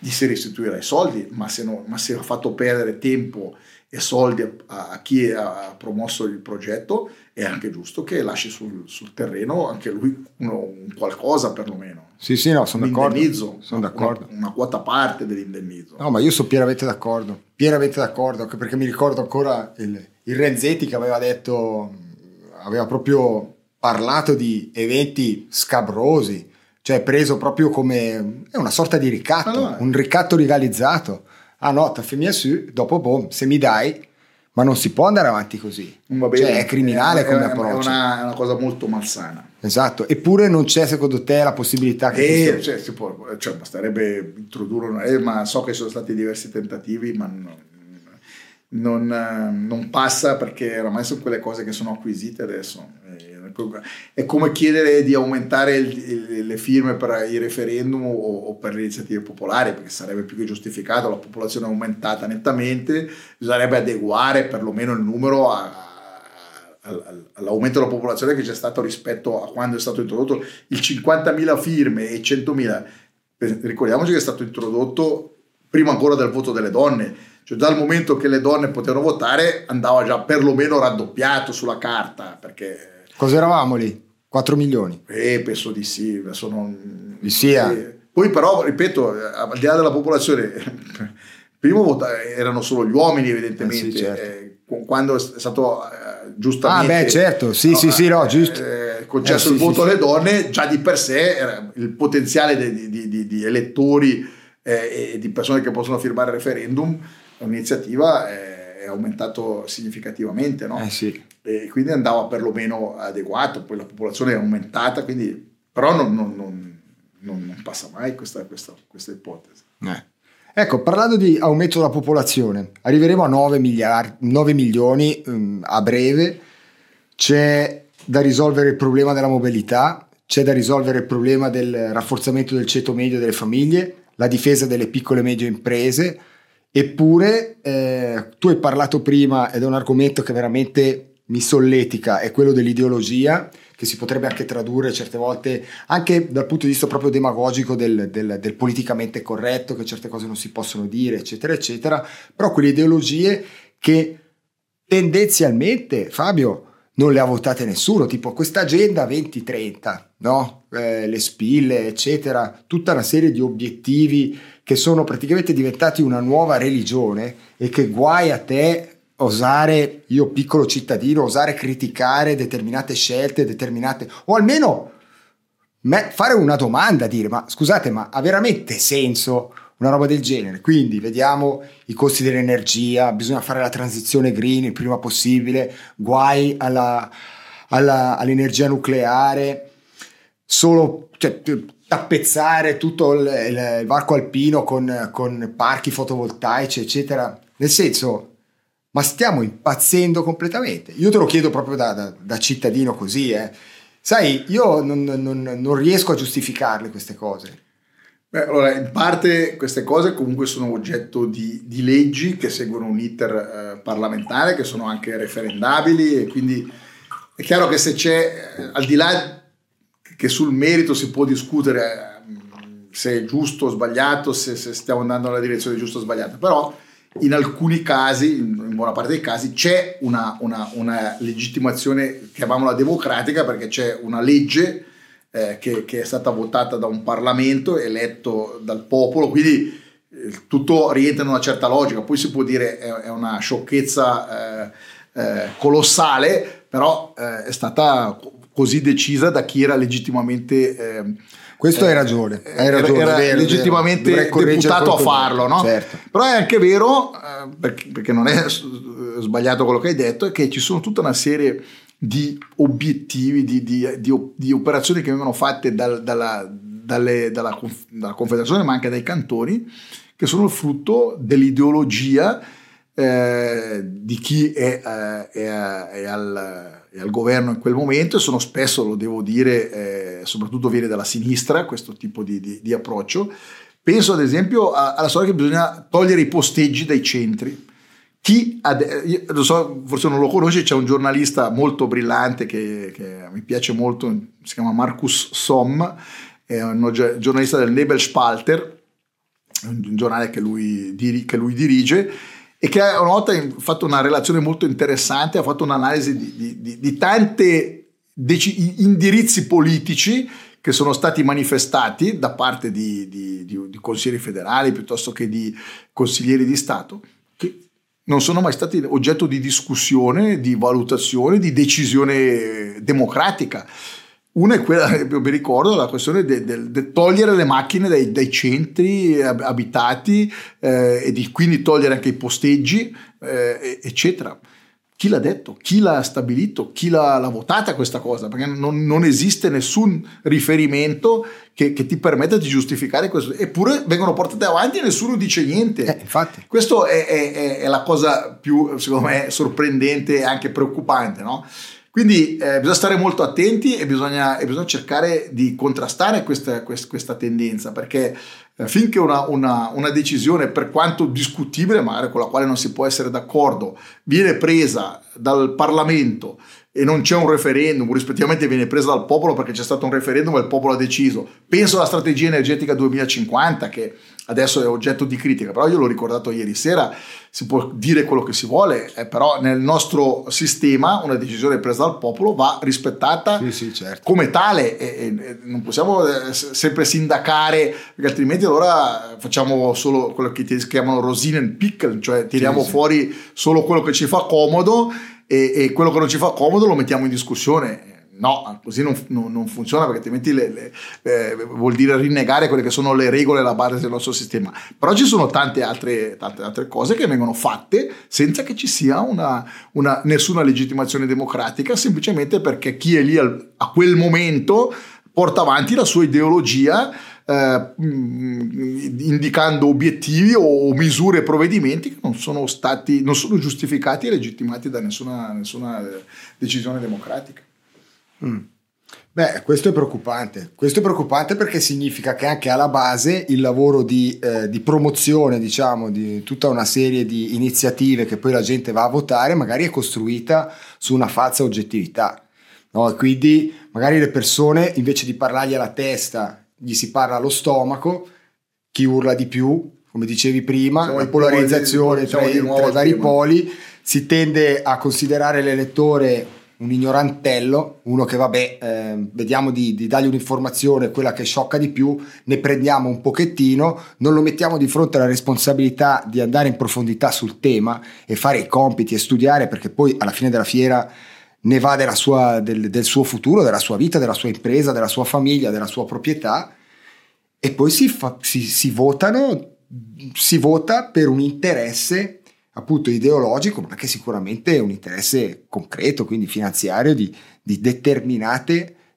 gli si restituirà i soldi, ma se, no, ma se ha fatto perdere tempo e soldi a, a, chi ha promosso il progetto, è anche giusto che lasci sul, sul terreno anche lui uno, un qualcosa perlomeno.
Sì, sì, no, sono d'accordo.
Sono d'accordo. Una, una, quota parte dell'indennizzo.
No, ma io sono pienamente d'accordo, pienamente d'accordo, anche perché mi ricordo ancora il, il Renzetti che aveva detto, aveva proprio parlato di eventi scabrosi, cioè preso proprio come una sorta di ricatto, allora. un ricatto legalizzato ah no, taffemia su, dopo boom, se mi dai, ma non si può andare avanti così. Bene. Cioè, è criminale
è,
come
è,
approccio.
È una, è una, cosa molto malsana.
Esatto, eppure non c'è secondo te la possibilità che...
Eh, cioè, si può, cioè, basterebbe introdurre, eh, ma so che sono stati diversi tentativi, ma non, non, non passa perché oramai sono quelle cose che sono acquisite adesso. È come chiedere di aumentare il, il, le firme per i referendum o, o, per le iniziative popolari, perché sarebbe più che giustificato, la popolazione è aumentata nettamente, bisognerebbe adeguare perlomeno il numero a, all'aumento della popolazione che c'è stato rispetto a quando è stato introdotto il 50.000 firme e 100.000. Ricordiamoci che è stato introdotto prima ancora del voto delle donne, cioè dal momento che le donne potevano votare andava già perlomeno raddoppiato sulla carta, perché
Cosa eravamo lì? 4 milioni?
Eh, penso di sì. Non...
Di sia.
Eh. Poi però, ripeto, al di là della popolazione, prima erano solo gli uomini evidentemente. Eh sì, certo. eh, quando è stato eh, giustamente...
Ah beh certo, sì no, sì sì, no, giusto.
Eh, concesso il sì, voto sì. alle donne, già di per sé il potenziale di, di, di, di elettori e di persone che possono firmare il referendum, un'iniziativa è aumentato significativamente. No?
Eh sì
e quindi andava perlomeno adeguato, poi la popolazione è aumentata, quindi, però non, non, non, non passa mai questa, questa, questa ipotesi.
Eh. Ecco, parlando di aumento della popolazione, arriveremo a 9, miliardi, 9 milioni um, a breve, c'è da risolvere il problema della mobilità, c'è da risolvere il problema del rafforzamento del ceto medio delle famiglie, la difesa delle piccole e medie imprese, eppure eh, tu hai parlato prima ed è un argomento che veramente mi solletica è quello dell'ideologia, che si potrebbe anche tradurre certe volte anche dal punto di vista proprio demagogico del, del, del, politicamente corretto, che certe cose non si possono dire, eccetera, eccetera, però quelle ideologie che tendenzialmente, Fabio, non le ha votate nessuno, tipo questa agenda 2030, no? Eh, le spille, eccetera, tutta una serie di obiettivi che sono praticamente diventati una nuova religione e che guai a te osare, io piccolo cittadino, osare criticare determinate scelte, determinate, o almeno me, fare una domanda, dire ma scusate, ma ha veramente senso una roba del genere? Quindi vediamo i costi dell'energia, bisogna fare la transizione green il prima possibile, guai alla, alla, all'energia nucleare, solo cioè, tappezzare tutto il, il, il varco alpino con, con parchi fotovoltaici, eccetera. Nel senso, ma stiamo impazzendo completamente. Io te lo chiedo proprio da, da, da cittadino così, eh. Sai, io non, non, non, riesco a giustificarle queste cose.
Beh, allora, in parte queste cose comunque sono oggetto di, di leggi che seguono un iter eh, parlamentare, che sono anche referendabili e quindi è chiaro che se c'è, eh, al di là che sul merito si può discutere eh, se è giusto o sbagliato, se, se stiamo andando nella direzione giusta o sbagliata, però in alcuni casi, in buona parte dei casi, c'è una, una, una legittimazione, chiamiamola democratica, perché c'è una legge eh, che, che, è stata votata da un Parlamento eletto dal popolo, quindi eh, tutto rientra in una certa logica. Poi si può dire è, è una sciocchezza eh, eh colossale, però eh, è stata così decisa da chi era legittimamente
eh, questo hai ragione, hai ragione
era, era legittimamente deputato a farlo, no?
certo.
Però è anche vero, eh, perché, perché, non è sbagliato quello che hai detto, è che ci sono tutta una serie di obiettivi, di, di, di, di operazioni che vengono fatte dal, dalla, dalle, dalla, dalla, Confederazione, ma anche dai cantoni, che sono il frutto dell'ideologia eh, di chi è, eh, è, è al e al governo in quel momento e sono spesso, lo devo dire, eh, soprattutto viene dalla sinistra questo tipo di, di, di approccio. Penso ad esempio a, alla storia che bisogna togliere i posteggi dai centri. Chi, ade- lo so, forse non lo conosci, c'è un giornalista molto brillante che, che mi piace molto, si chiama Marcus Somm, è un giornalista del Nebelspalter, un giornale che lui, che lui dirige e che una volta ha fatto una relazione molto interessante, ha fatto un'analisi di, di, di, di tanti dec- indirizzi politici che sono stati manifestati da parte di, consiglieri federali piuttosto che di consiglieri di Stato, che non sono mai stati oggetto di discussione, di valutazione, di decisione democratica. Una è quella, mi ricordo, la questione di togliere le macchine dai, dai centri abitati eh, e di quindi togliere anche i posteggi, eh, eccetera. Chi l'ha detto? Chi l'ha stabilito? Chi l'ha, l'ha votata questa cosa? Perché non, non esiste nessun riferimento che, che, ti permetta di giustificare questo. Eppure vengono portate avanti e nessuno dice niente.
Eh, infatti.
Questa è, è, è, la cosa più, secondo me, sorprendente e anche preoccupante, no? Quindi eh, bisogna stare molto attenti e bisogna, e bisogna cercare di contrastare questa, questa, questa tendenza perché eh, finché una, una, una, decisione, per quanto discutibile, magari con la quale non si può essere d'accordo, viene presa dal Parlamento e non c'è un referendum, rispettivamente viene presa dal popolo perché c'è stato un referendum e il popolo ha deciso. Penso alla strategia energetica 2050 che adesso è oggetto di critica, però io l'ho ricordato ieri sera, si può dire quello che si vuole, eh, però nel nostro sistema una decisione presa dal popolo va rispettata
sì, sì, certo.
come tale e, e non possiamo eh, sempre sindacare perché altrimenti allora facciamo solo quello che ti chiamano rosine and pickle, cioè tiriamo sì, fuori solo quello che ci fa comodo e, e quello che non ci fa comodo lo mettiamo in discussione No, così non, non, non funziona perché altrimenti le, le, eh, vuol dire rinnegare quelle che sono le regole alla base del nostro sistema. Però ci sono tante altre, tante altre cose che vengono fatte senza che ci sia una, una, nessuna legittimazione democratica, semplicemente perché chi è lì al, a quel momento porta avanti la sua ideologia eh, indicando obiettivi o misure e provvedimenti che non sono stati non sono giustificati e legittimati da nessuna, nessuna decisione democratica.
Mm. Beh, questo è preoccupante. Questo è preoccupante perché significa che anche alla base il lavoro di, eh, di, promozione, diciamo, di tutta una serie di iniziative che poi la gente va a votare, magari è costruita su una falsa oggettività. No? quindi magari le persone, invece di parlargli alla testa, gli si parla allo stomaco, chi urla di più, come dicevi prima, siamo la polarizzazione tra, tra i vari poli, si tende a considerare l'elettore un ignorantello, uno che vabbè, eh, vediamo di, di, dargli un'informazione, quella che sciocca di più, ne prendiamo un pochettino, non lo mettiamo di fronte alla responsabilità di andare in profondità sul tema e fare i compiti e studiare perché poi alla fine della fiera ne va sua, del, del suo futuro, della sua vita, della sua impresa, della sua famiglia, della sua proprietà. E poi si, fa, si, si votano, si vota per un interesse appunto ideologico, ma che sicuramente è un interesse concreto, quindi finanziario di, di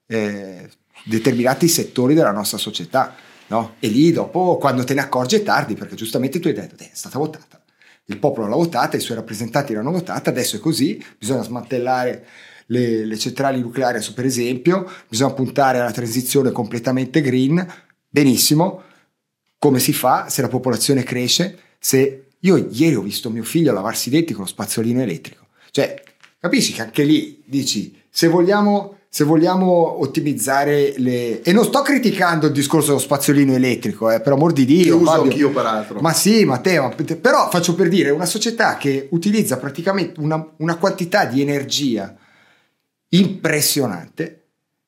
eh, determinati settori della nostra società. No? E lì dopo, quando te ne accorgi è tardi, perché giustamente tu hai detto, è stata votata. Il popolo l'ha votata, i suoi rappresentanti l'hanno votata, adesso è così, bisogna smantellare le, le centrali nucleari, per esempio, bisogna puntare alla transizione completamente green, benissimo, come si fa se la popolazione cresce, se io ieri ho visto mio figlio lavarsi i denti con lo spazzolino elettrico. Cioè, capisci che anche lì dici, se vogliamo, se vogliamo ottimizzare le... E non sto criticando il discorso dello spazzolino elettrico, eh, per amor di Dio.
Che uso Fabio. anch'io peraltro.
Ma sì, Matteo, però faccio per dire, una società che utilizza praticamente una, una quantità di energia impressionante,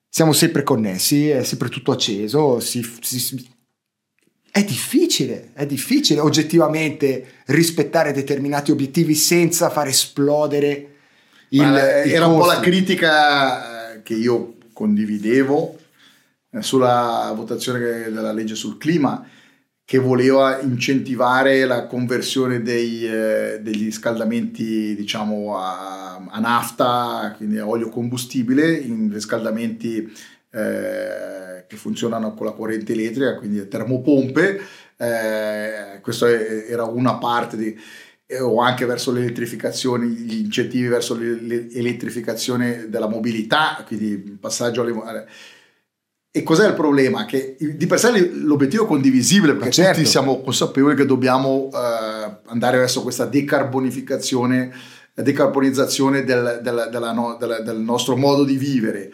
siamo sempre connessi, è sempre tutto acceso, si, si, è difficile, è difficile oggettivamente rispettare determinati obiettivi senza far esplodere il,
il Era costo. un po' la critica eh, che io condividevo eh, sulla votazione della legge sul clima che voleva incentivare la conversione dei, eh, degli scaldamenti diciamo a, a, nafta, quindi a olio combustibile, in riscaldamenti eh, che funzionano con la corrente elettrica, quindi termopompe. Eh, questa era una parte di, eh, o anche verso l'elettrificazione, gli incentivi verso l'elettrificazione della mobilità, quindi passaggio alle... E cos'è il problema? Che di per sé l'obiettivo è condivisibile perché certo. tutti siamo consapevoli che dobbiamo eh, andare verso questa decarbonificazione, decarbonizzazione del, del, della no, del, del nostro modo di vivere.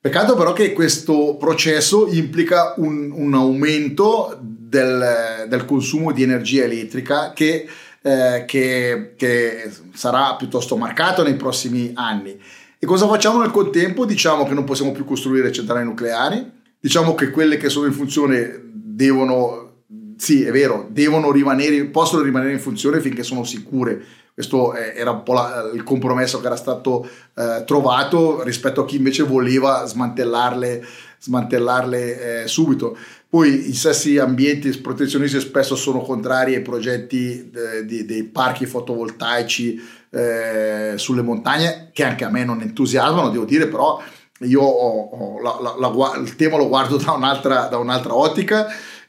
Peccato però che questo processo implica un, un aumento del, del, consumo di energia elettrica che, eh, che, che, sarà piuttosto marcato nei prossimi anni. E cosa facciamo nel contempo? Diciamo che non possiamo più costruire centrali nucleari, diciamo che quelle che sono in funzione devono, sì è vero, devono rimanere, possono rimanere in funzione finché sono sicure questo era un po' la, il compromesso che era stato eh, trovato rispetto a chi invece voleva smantellarle, smantellarle eh, subito. Poi i stessi ambienti protezionisti spesso sono contrari ai progetti eh, di, dei parchi fotovoltaici eh, sulle montagne, che anche a me non entusiasmano, devo dire, però io ho, ho la, la, il tema lo guardo da un'altra, da un'altra ottica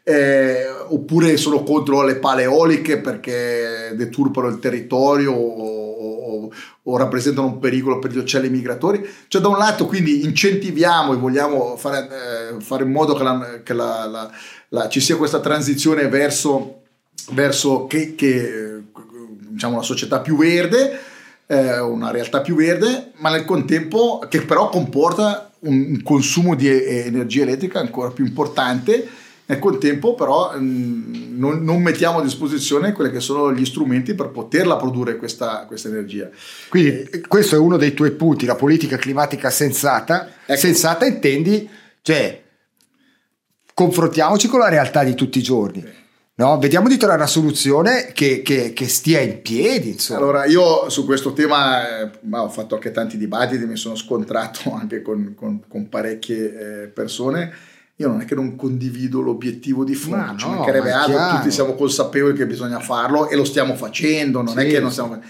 eh, oppure sono contro le pale eoliche perché deturpano il territorio o, o, o, rappresentano un pericolo per gli uccelli migratori. Cioè, da un lato, quindi incentiviamo e vogliamo fare, eh, fare in modo che, la, che la, la, ci sia questa transizione verso, verso che, che, diciamo, una società più verde. Eh, una realtà più verde, ma nel contempo che però comporta un, un consumo di energia elettrica ancora più importante nel contempo però mh, non, non, mettiamo a disposizione quelli che sono gli strumenti per poterla produrre questa, questa energia.
Quindi eh, questo è uno dei tuoi punti, la politica climatica sensata. Ecco. Sensata intendi, cioè confrontiamoci con la realtà di tutti i giorni. No? Vediamo di trovare una soluzione che, che, che, stia in piedi. Insomma.
Allora, io su questo tema eh, ho fatto anche tanti dibattiti, mi sono scontrato anche con, con, con parecchie eh, persone io non è che non condivido l'obiettivo di fondo, ma ci no, mancherebbe altro, chiaro. tutti siamo consapevoli che bisogna farlo e lo stiamo facendo, non sì, è che non stiamo...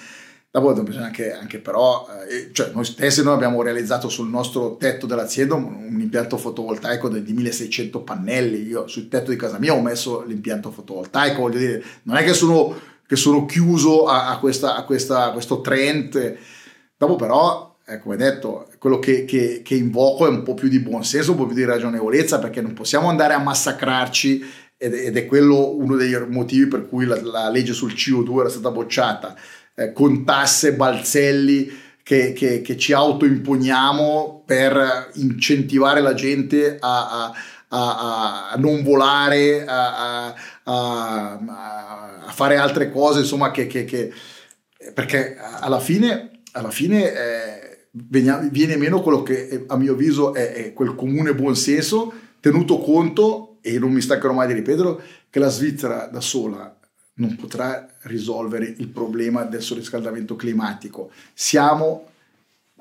Dopo bisogna anche, anche però, eh, cioè noi stessi noi abbiamo realizzato sul nostro tetto dell'azienda un, un impianto fotovoltaico di 1600 pannelli, io sul tetto di casa mia ho messo l'impianto fotovoltaico, voglio dire, non è che sono, che sono chiuso a, a, questa, a, questa, a questo trend, dopo però eh, come detto, quello che, che, che, invoco è un po' più di buonsenso, un po' più di ragionevolezza, perché non possiamo andare a massacrarci ed, ed è quello uno dei motivi per cui la, la legge sul CO2 era stata bocciata, eh, con tasse, balzelli che, che, ci autoimponiamo per incentivare la gente a, a, a, a non volare, a, fare altre cose, insomma, che, perché alla fine, alla fine eh, viene meno quello che a mio avviso è, è quel comune buonsenso, tenuto conto, e non mi stancherò mai di ripeterlo, che la Svizzera da sola non potrà risolvere il problema del surriscaldamento climatico. Siamo,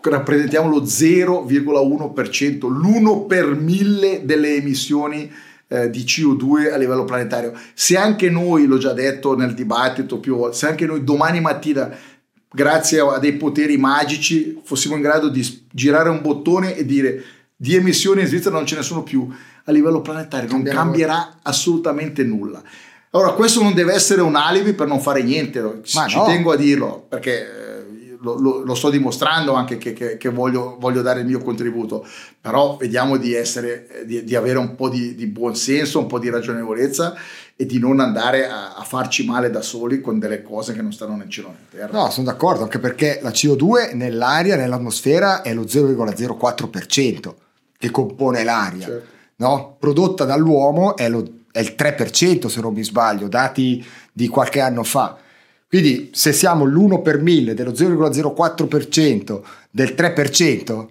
rappresentiamo lo 0,1%, l'1 per mille delle emissioni eh, di CO2 a livello planetario. Se anche noi, l'ho già detto nel dibattito più volte, se anche noi domani mattina, grazie a dei poteri magici, fossimo in grado di girare un bottone e dire di emissioni in Svizzera non ce ne sono più, a livello planetario non cambierà assolutamente nulla. Allora, questo non deve essere un alibi per non fare niente, ci no. tengo a dirlo, perché eh, lo, lo, lo, sto dimostrando anche che, che, che voglio, voglio, dare il mio contributo, però vediamo di, essere, di, di avere un po' di, di buonsenso, un po' di ragionevolezza e di non andare a, a, farci male da soli con delle cose che non stanno nel cielo né terra.
No, sono d'accordo, anche perché la CO2 nell'aria, nell'atmosfera è lo 0,04% che compone l'aria, certo. no? prodotta dall'uomo è lo è il 3% se non mi sbaglio, dati di qualche anno fa. Quindi se siamo l'1 per 1000 dello 0,04% del 3%,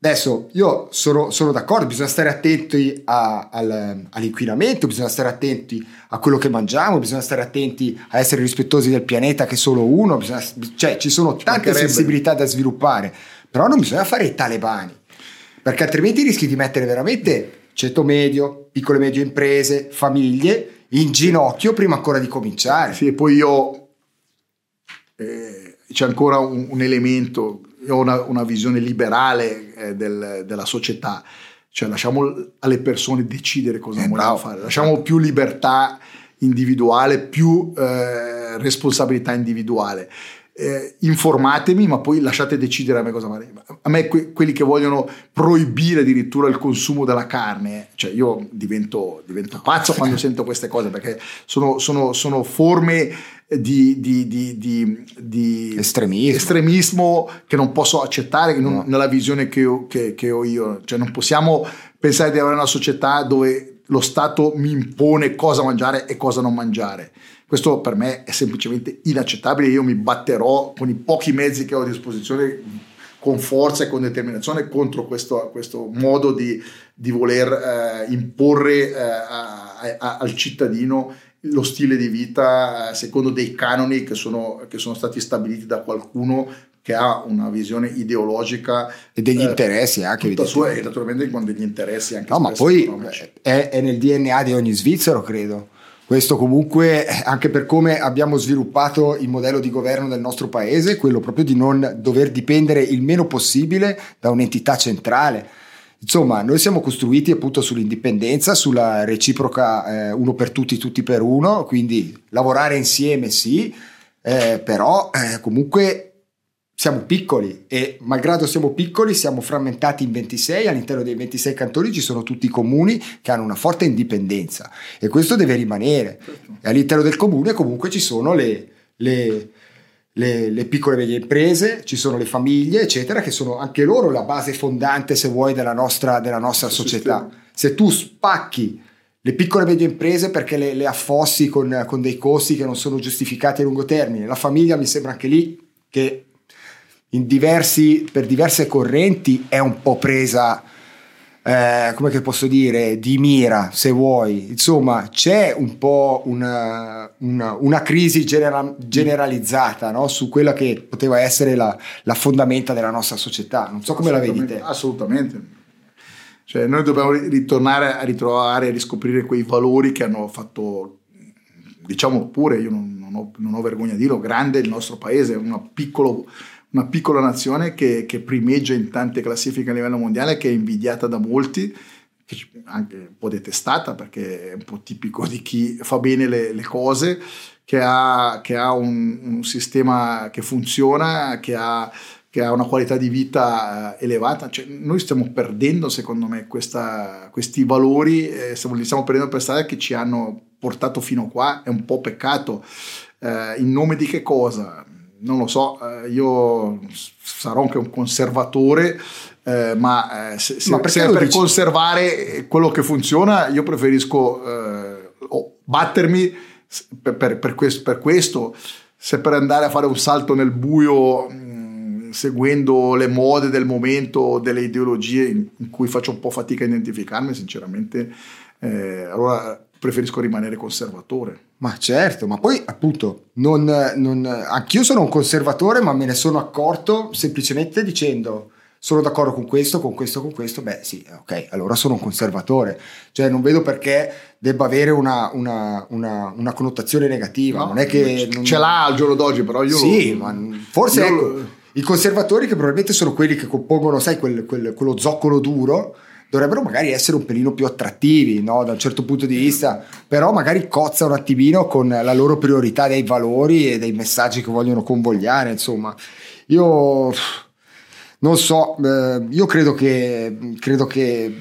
adesso io sono, sono d'accordo, bisogna stare attenti a, al, all'inquinamento, bisogna stare attenti a quello che mangiamo, bisogna stare attenti a essere rispettosi del pianeta che è solo uno, bisogna, cioè ci sono tante sensibilità da sviluppare, però non bisogna fare i talebani, perché altrimenti rischi di mettere veramente ceto medio, piccole e medie imprese, famiglie in ginocchio prima ancora di cominciare.
Sì, e poi io eh, c'è ancora un, un, elemento, ho una, una visione liberale eh, del, della società, cioè lasciamo alle persone decidere cosa eh, vogliono fare, lasciamo più libertà individuale, più eh, responsabilità individuale. Eh, informatemi, ma poi lasciate decidere a me cosa fare. A me que- quelli che vogliono proibire addirittura il consumo della carne, cioè io divento, divento pazzo quando sento queste cose perché sono, sono, sono forme di, di, di, di
estremismo.
estremismo. che non posso accettare non, no. nella visione che ho, che, che ho io. Cioè non possiamo pensare di avere una società dove lo Stato mi impone cosa mangiare e cosa non mangiare. Questo per me è semplicemente inaccettabile. Io mi batterò con i pochi mezzi che ho a disposizione con forza e con determinazione contro questo, questo modo di, di voler eh, imporre eh, a, a, al cittadino lo stile di vita eh, secondo dei canoni che sono, che sono stati stabiliti da qualcuno che ha una visione ideologica
e degli eh, interessi anche
sua, e naturalmente con degli interessi anche
no ma poi è, è, nel DNA di ogni svizzero credo. Questo comunque anche per come abbiamo sviluppato il modello di governo del nostro paese, quello proprio di non dover dipendere il meno possibile da un'entità centrale. Insomma, noi siamo costruiti appunto sull'indipendenza, sulla reciproca eh, uno per tutti, tutti per uno, quindi lavorare insieme sì, eh, però eh, comunque siamo piccoli e malgrado siamo piccoli siamo frammentati in 26, all'interno dei 26 cantoni ci sono tutti i comuni che hanno una forte indipendenza e questo deve rimanere. E all'interno del comune comunque ci sono le, le, le, le piccole e medie imprese, ci sono le famiglie, eccetera, che sono anche loro la base fondante, se vuoi, della nostra, della nostra società. Se tu spacchi le piccole e medie imprese perché le, le affossi con, con dei costi che non sono giustificati a lungo termine, la famiglia mi sembra anche lì che diversi, per diverse correnti è un po' presa, eh, come posso dire, di mira, se vuoi. Insomma, c'è un po' una, una, una crisi genera- generalizzata no? su quella che poteva essere la, la, fondamenta della nostra società. Non so come la vedi te.
Assolutamente. Cioè, noi dobbiamo ritornare a ritrovare, a riscoprire quei valori che hanno fatto, diciamo pure, io non, non, ho, non ho vergogna di dirlo, grande il nostro paese, un piccolo una piccola nazione che, che, primeggia in tante classifiche a livello mondiale, che è invidiata da molti, anche un po' detestata perché è un po' tipico di chi fa bene le, le cose, che ha, che ha un, un, sistema che funziona, che ha, che ha una qualità di vita eh, elevata. Cioè, noi stiamo perdendo, secondo me, questa, questi valori, eh, li stiamo perdendo per strada che ci hanno portato fino a qua, è un po' peccato. Eh, in nome di che cosa? Non lo so, eh, io sarò anche un conservatore, eh, ma, eh, se, se, ma se per dici? conservare quello che funziona, io preferisco eh, battermi per, per, per, questo, per, questo, se per andare a fare un salto nel buio mh, mm, seguendo le mode del momento, delle ideologie in cui faccio un po' fatica a identificarmi, sinceramente, eh, allora preferisco rimanere conservatore.
Ma certo, ma poi appunto, non, non, anch'io sono un conservatore, ma me ne sono accorto semplicemente dicendo sono d'accordo con questo, con questo, con questo, beh sì, ok, allora sono un conservatore. Cioè non vedo perché debba avere una, una, una, una connotazione negativa. No, non è che...
Non... Ce l'ha al giorno d'oggi, però io...
Sì, lo... ma forse io... ecco, i conservatori che probabilmente sono quelli che compongono, sai, quel, quel, quello zoccolo duro, dovrebbero magari essere un pelino più attrattivi no? da un certo punto di vista, però magari cozza un attimino con la loro priorità dei valori e dei messaggi che vogliono convogliare, insomma. Io non so, eh, io credo che, credo che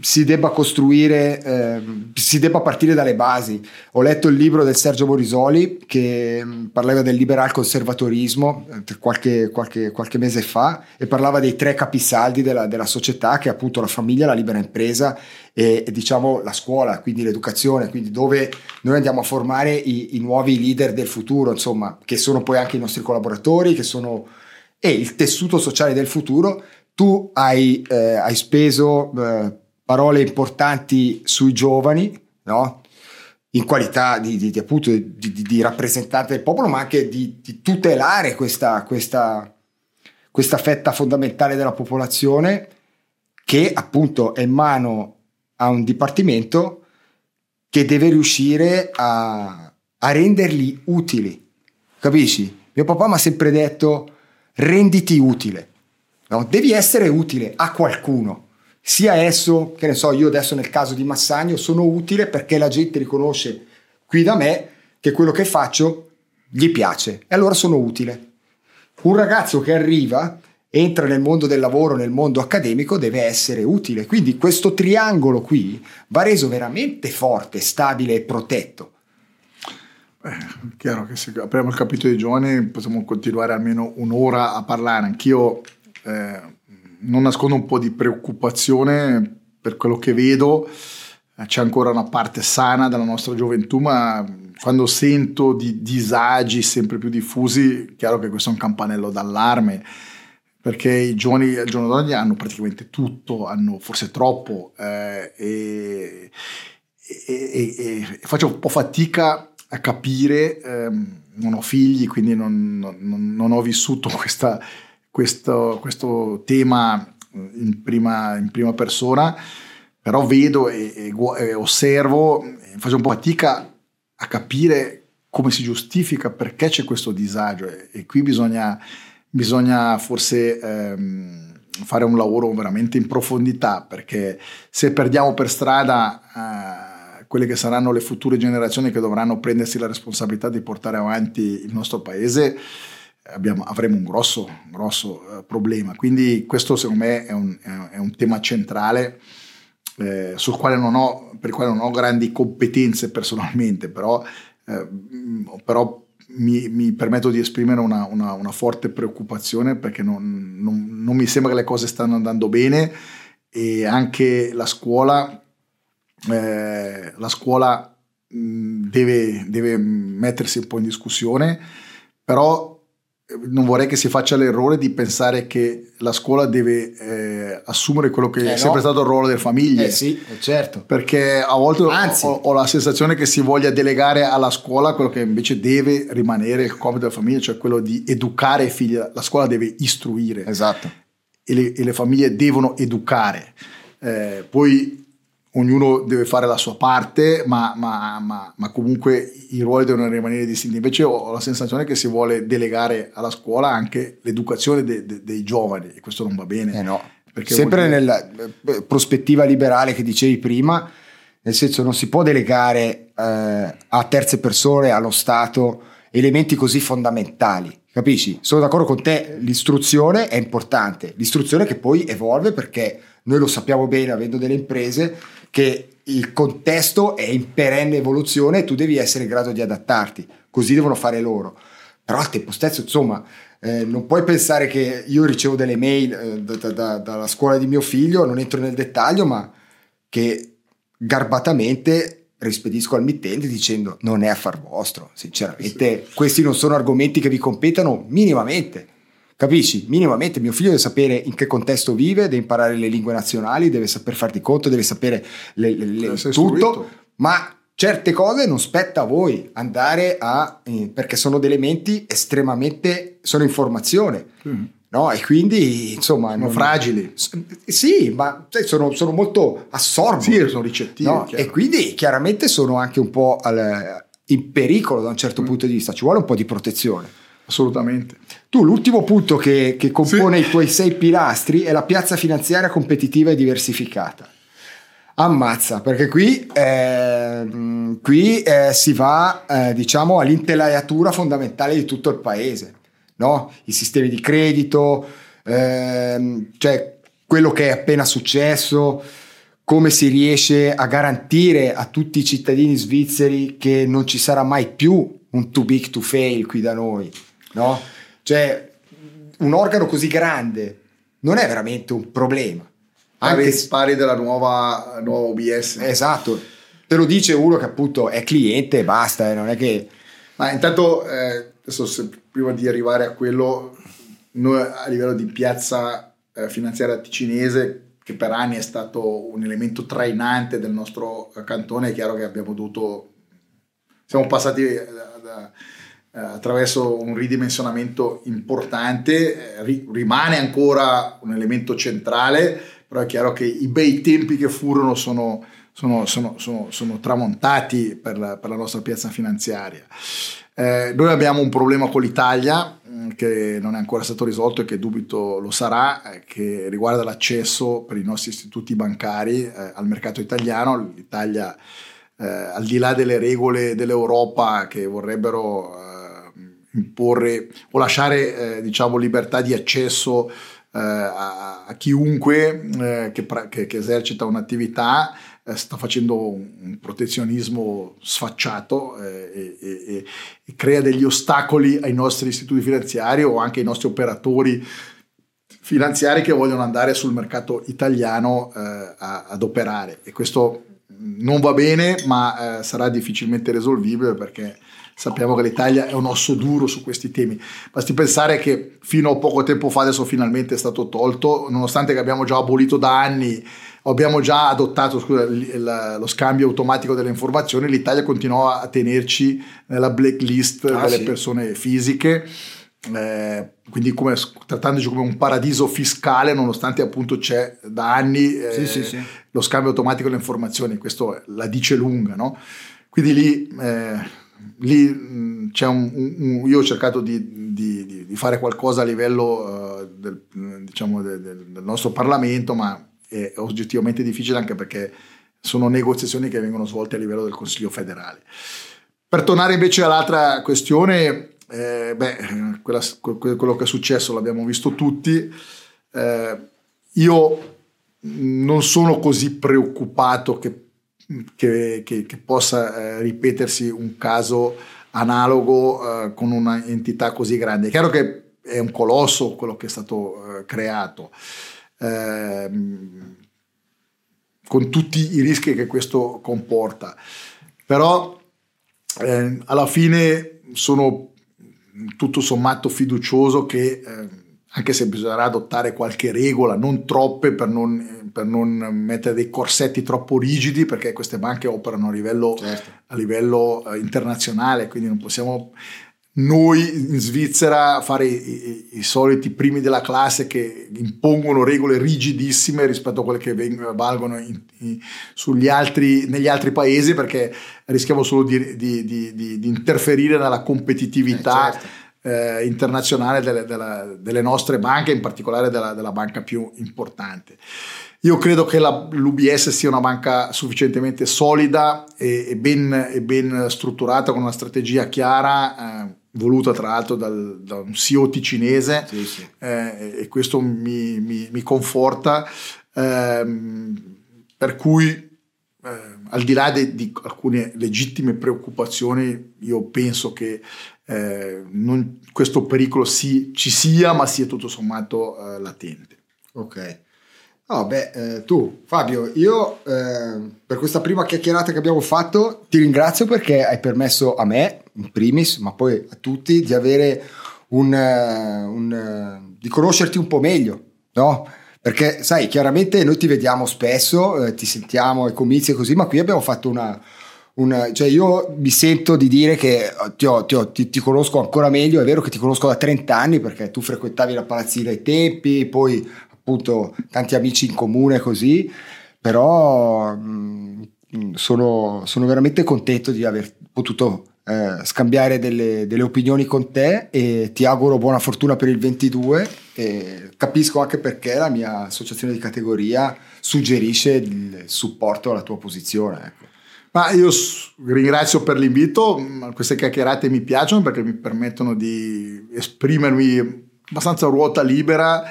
si debba costruire, eh, si debba partire dalle basi. Ho letto il libro del Sergio Borisoli che parlava del liberal conservatorismo eh, qualche, qualche, qualche, mese fa e parlava dei tre capisaldi della, della, società che è appunto la famiglia, la libera impresa e, e, diciamo la scuola, quindi l'educazione, quindi dove noi andiamo a formare i, i nuovi leader del futuro, insomma, che sono poi anche i nostri collaboratori, che sono e il tessuto sociale del futuro, tu hai, eh, hai speso eh, parole importanti sui giovani, no? in qualità di, di, di, appunto, di, rappresentante del popolo, ma anche di, tutelare questa, questa, questa fetta fondamentale della popolazione che appunto è in mano a un dipartimento che deve riuscire a, a renderli utili. Capisci? Mio papà mi ha sempre detto renditi utile. No? Devi essere utile a qualcuno. Sia esso, che ne so, io adesso nel caso di Massagno sono utile perché la gente riconosce qui da me che quello che faccio gli piace e allora sono utile. Un ragazzo che arriva, entra nel mondo del lavoro, nel mondo accademico, deve essere utile. Quindi questo triangolo qui va reso veramente forte, stabile e protetto.
Eh, chiaro che se apriamo il capitolo dei giovani possiamo continuare almeno un'ora a parlare. Anch'io eh, non nascondo un po' di preoccupazione per quello che vedo. Eh, c'è ancora una parte sana della nostra gioventù, ma quando sento di disagi sempre più diffusi, chiaro che questo è un campanello d'allarme perché i giovani al giorno d'oggi hanno praticamente tutto, hanno forse troppo eh, e, e, e, e, faccio un po' fatica a capire, ehm, non ho figli, quindi non, non, non ho vissuto questa, questo, questo, tema in prima, in prima, persona, però vedo e, e, e osservo, e faccio un po' fatica a capire come si giustifica, perché c'è questo disagio e, qui bisogna, bisogna forse... Ehm, fare un lavoro veramente in profondità perché se perdiamo per strada eh, quelle che saranno le future generazioni che dovranno prendersi la responsabilità di portare avanti il nostro paese, abbiamo, avremo un grosso, grosso eh, problema. Quindi questo secondo me è un, è un tema centrale eh, sul quale non ho, per il quale non ho grandi competenze personalmente, però, eh, però mi, mi, permetto di esprimere una, una, una forte preoccupazione perché non, non, non mi sembra che le cose stanno andando bene e anche la scuola eh, la scuola mh, deve, deve, mettersi un po' in discussione, però eh, non vorrei che si faccia l'errore di pensare che la scuola deve eh, assumere quello che eh è sempre stato il ruolo delle famiglie.
Eh sì, certo.
Perché a volte ho, ho, la sensazione che si voglia delegare alla scuola quello che invece deve rimanere il compito della famiglia, cioè quello di educare i figli. La scuola deve istruire.
Esatto.
E le, e le famiglie devono educare. Eh, poi ognuno deve fare la sua parte, ma, ma, ma, ma, comunque i ruoli devono rimanere distinti. Invece ho la sensazione che si vuole delegare alla scuola anche l'educazione de, de, dei giovani e questo non va bene.
Eh no. Sempre dire... nella eh, prospettiva liberale che dicevi prima, nel senso non si può delegare eh, a terze persone, allo Stato, elementi così fondamentali. Capisci? Sono d'accordo con te, l'istruzione è importante, l'istruzione che poi evolve perché noi lo sappiamo bene avendo delle imprese che il contesto è in perenne evoluzione e tu devi essere in grado di adattarti, così devono fare loro. Però al tempo stesso, insomma, eh, non puoi pensare che io ricevo delle mail eh, da, da, dalla scuola di mio figlio, non entro nel dettaglio, ma che garbatamente rispedisco al mittente dicendo non è affar vostro. Sinceramente, sì. questi non sono argomenti che vi competano minimamente. Capisci? Minimamente mio figlio deve sapere in che contesto vive, deve imparare le lingue nazionali, deve saper farti conto, deve sapere le, le, le, tutto, istruito. ma certe cose non spetta a voi andare a... Eh, perché sono dei elementi estremamente... sono informazione. Mm. No? E quindi, insomma...
Sono non, fragili.
Sì, ma sono, sono molto assorbi.
Sì, sono ricettivi.
No? E quindi chiaramente sono anche un po' al, in pericolo da un certo mm. punto di vista. Ci vuole un po' di protezione.
Assolutamente.
Tu, l'ultimo punto che, che compone sì. i tuoi sei pilastri è la piazza finanziaria competitiva e diversificata. Ammazza, perché qui, eh, qui eh, si va, eh, diciamo, all'intelaiatura fondamentale di tutto il paese, no? I sistemi di credito, ehm, cioè quello che è appena successo, come si riesce a garantire a tutti i cittadini svizzeri che non ci sarà mai più un too big to fail qui da noi no? Cioè, un organo così grande non è veramente un problema.
Anche se pari della nuova, nuova OBS.
Esatto, te lo dice uno che appunto è cliente e basta, eh, non è che...
Ma intanto, eh, adesso se, prima di arrivare a quello, noi a livello di piazza eh, finanziaria ticinese, che per anni è stato un elemento trainante del nostro cantone, è chiaro che abbiamo dovuto... Siamo passati da, da eh, attraverso un ridimensionamento importante, eh, rimane ancora un elemento centrale, però è chiaro che i bei tempi che furono sono, sono, sono, sono tramontati per la, per la, nostra piazza finanziaria. Eh, noi abbiamo un problema con l'Italia mm, che non è ancora stato risolto e che dubito lo sarà, eh, che riguarda l'accesso per i nostri istituti bancari eh, al mercato italiano. L'Italia, eh, al di là delle regole dell'Europa che vorrebbero imporre o lasciare eh, diciamo libertà di accesso eh, a, a, chiunque eh, che, che, che, esercita un'attività eh, sta facendo un, protezionismo sfacciato eh, e, e, e, crea degli ostacoli ai nostri istituti finanziari o anche ai nostri operatori finanziari che vogliono andare sul mercato italiano eh, a, ad operare. E questo non va bene ma sarà difficilmente risolvibile perché sappiamo che l'Italia è un osso duro su questi temi. Basti pensare che fino a poco tempo fa, adesso finalmente è stato tolto, nonostante che abbiamo già abolito da anni, abbiamo già adottato scusa, lo scambio automatico delle informazioni, l'Italia continuò a tenerci nella blacklist ah, delle sì. persone fisiche. Eh, quindi come, trattandoci come un paradiso fiscale nonostante appunto c'è da anni eh, sì, sì, lo scambio automatico delle informazioni questo la dice lunga no? quindi lì eh, lì c'è un, un, io ho cercato di, di, di fare qualcosa a livello uh, del, diciamo del, del, nostro Parlamento, ma è oggettivamente difficile anche perché sono negoziazioni che vengono svolte a livello del Consiglio federale. Per tornare invece all'altra questione, eh, beh, quella, quello che è successo l'abbiamo visto tutti. Eh, io non sono così preoccupato che che, che, che possa eh, ripetersi un caso analogo eh, con un'entità così grande. È chiaro che è un colosso quello che è stato eh, creato, ehm, con tutti i rischi che questo comporta, però eh, alla fine sono tutto sommato fiducioso che ehm, anche se bisognerà adottare qualche regola, non troppe per non, per non mettere dei corsetti troppo rigidi, perché queste banche operano a livello, certo. a livello uh, internazionale, quindi non possiamo noi in Svizzera fare i, i, i, soliti primi della classe che impongono regole rigidissime rispetto a quelle che vengono, valgono in, in, altri, negli altri paesi, perché rischiamo solo di, di, di, di interferire nella competitività. Eh, certo eh, internazionale delle, della, delle, nostre banche, in particolare della, della, banca più importante. Io credo che la, l'UBS sia una banca sufficientemente solida e, e, ben, e, ben, strutturata, con una strategia chiara, eh, voluta tra l'altro dal, da un CEO ticinese, sì, sì. Eh, e questo mi, mi, mi conforta. Ehm, per cui eh, al di là di, di, alcune legittime preoccupazioni, io penso che eh, non, questo pericolo sì, ci sia, ma sia tutto sommato eh, latente.
Ok. No, beh, eh, tu Fabio, io eh, per questa prima chiacchierata che abbiamo fatto ti ringrazio perché hai permesso a me, in primis, ma poi a tutti, di avere un, un, di conoscerti un po' meglio, no? Perché sai, chiaramente noi ti vediamo spesso, eh, ti sentiamo ai comizi e così, ma qui abbiamo fatto una, una, cioè io mi sento di dire che ti, ho, ti, ho, ti, ti, conosco ancora meglio, è vero che ti conosco da 30 anni perché tu frequentavi la palazzina ai tempi, poi appunto tanti amici in comune così, però mh, sono, sono, veramente contento di aver potuto eh, scambiare delle, delle, opinioni con te e ti auguro buona fortuna per il 22 e capisco anche perché la mia associazione di categoria suggerisce il supporto alla tua posizione. Ecco.
Ma io ringrazio per l'invito, queste chiacchierate mi piacciono perché mi permettono di esprimermi abbastanza a ruota libera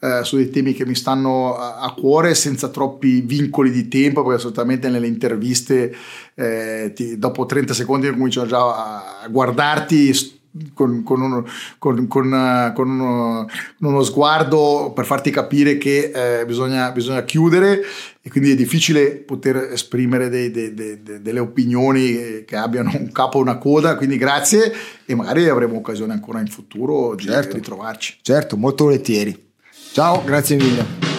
eh, su dei temi che mi stanno a, a, cuore senza troppi vincoli di tempo perché assolutamente nelle interviste eh, ti, dopo 30 secondi cominciano già a guardarti con, con, uno, con, con uno, uno, sguardo per farti capire che eh, bisogna, bisogna, chiudere e quindi è difficile poter esprimere dei, dei, dei, delle opinioni che abbiano un capo e una coda. Quindi grazie e magari avremo occasione ancora in futuro di
certo,
ritrovarci.
Certo molto volentieri. Ciao, grazie mille.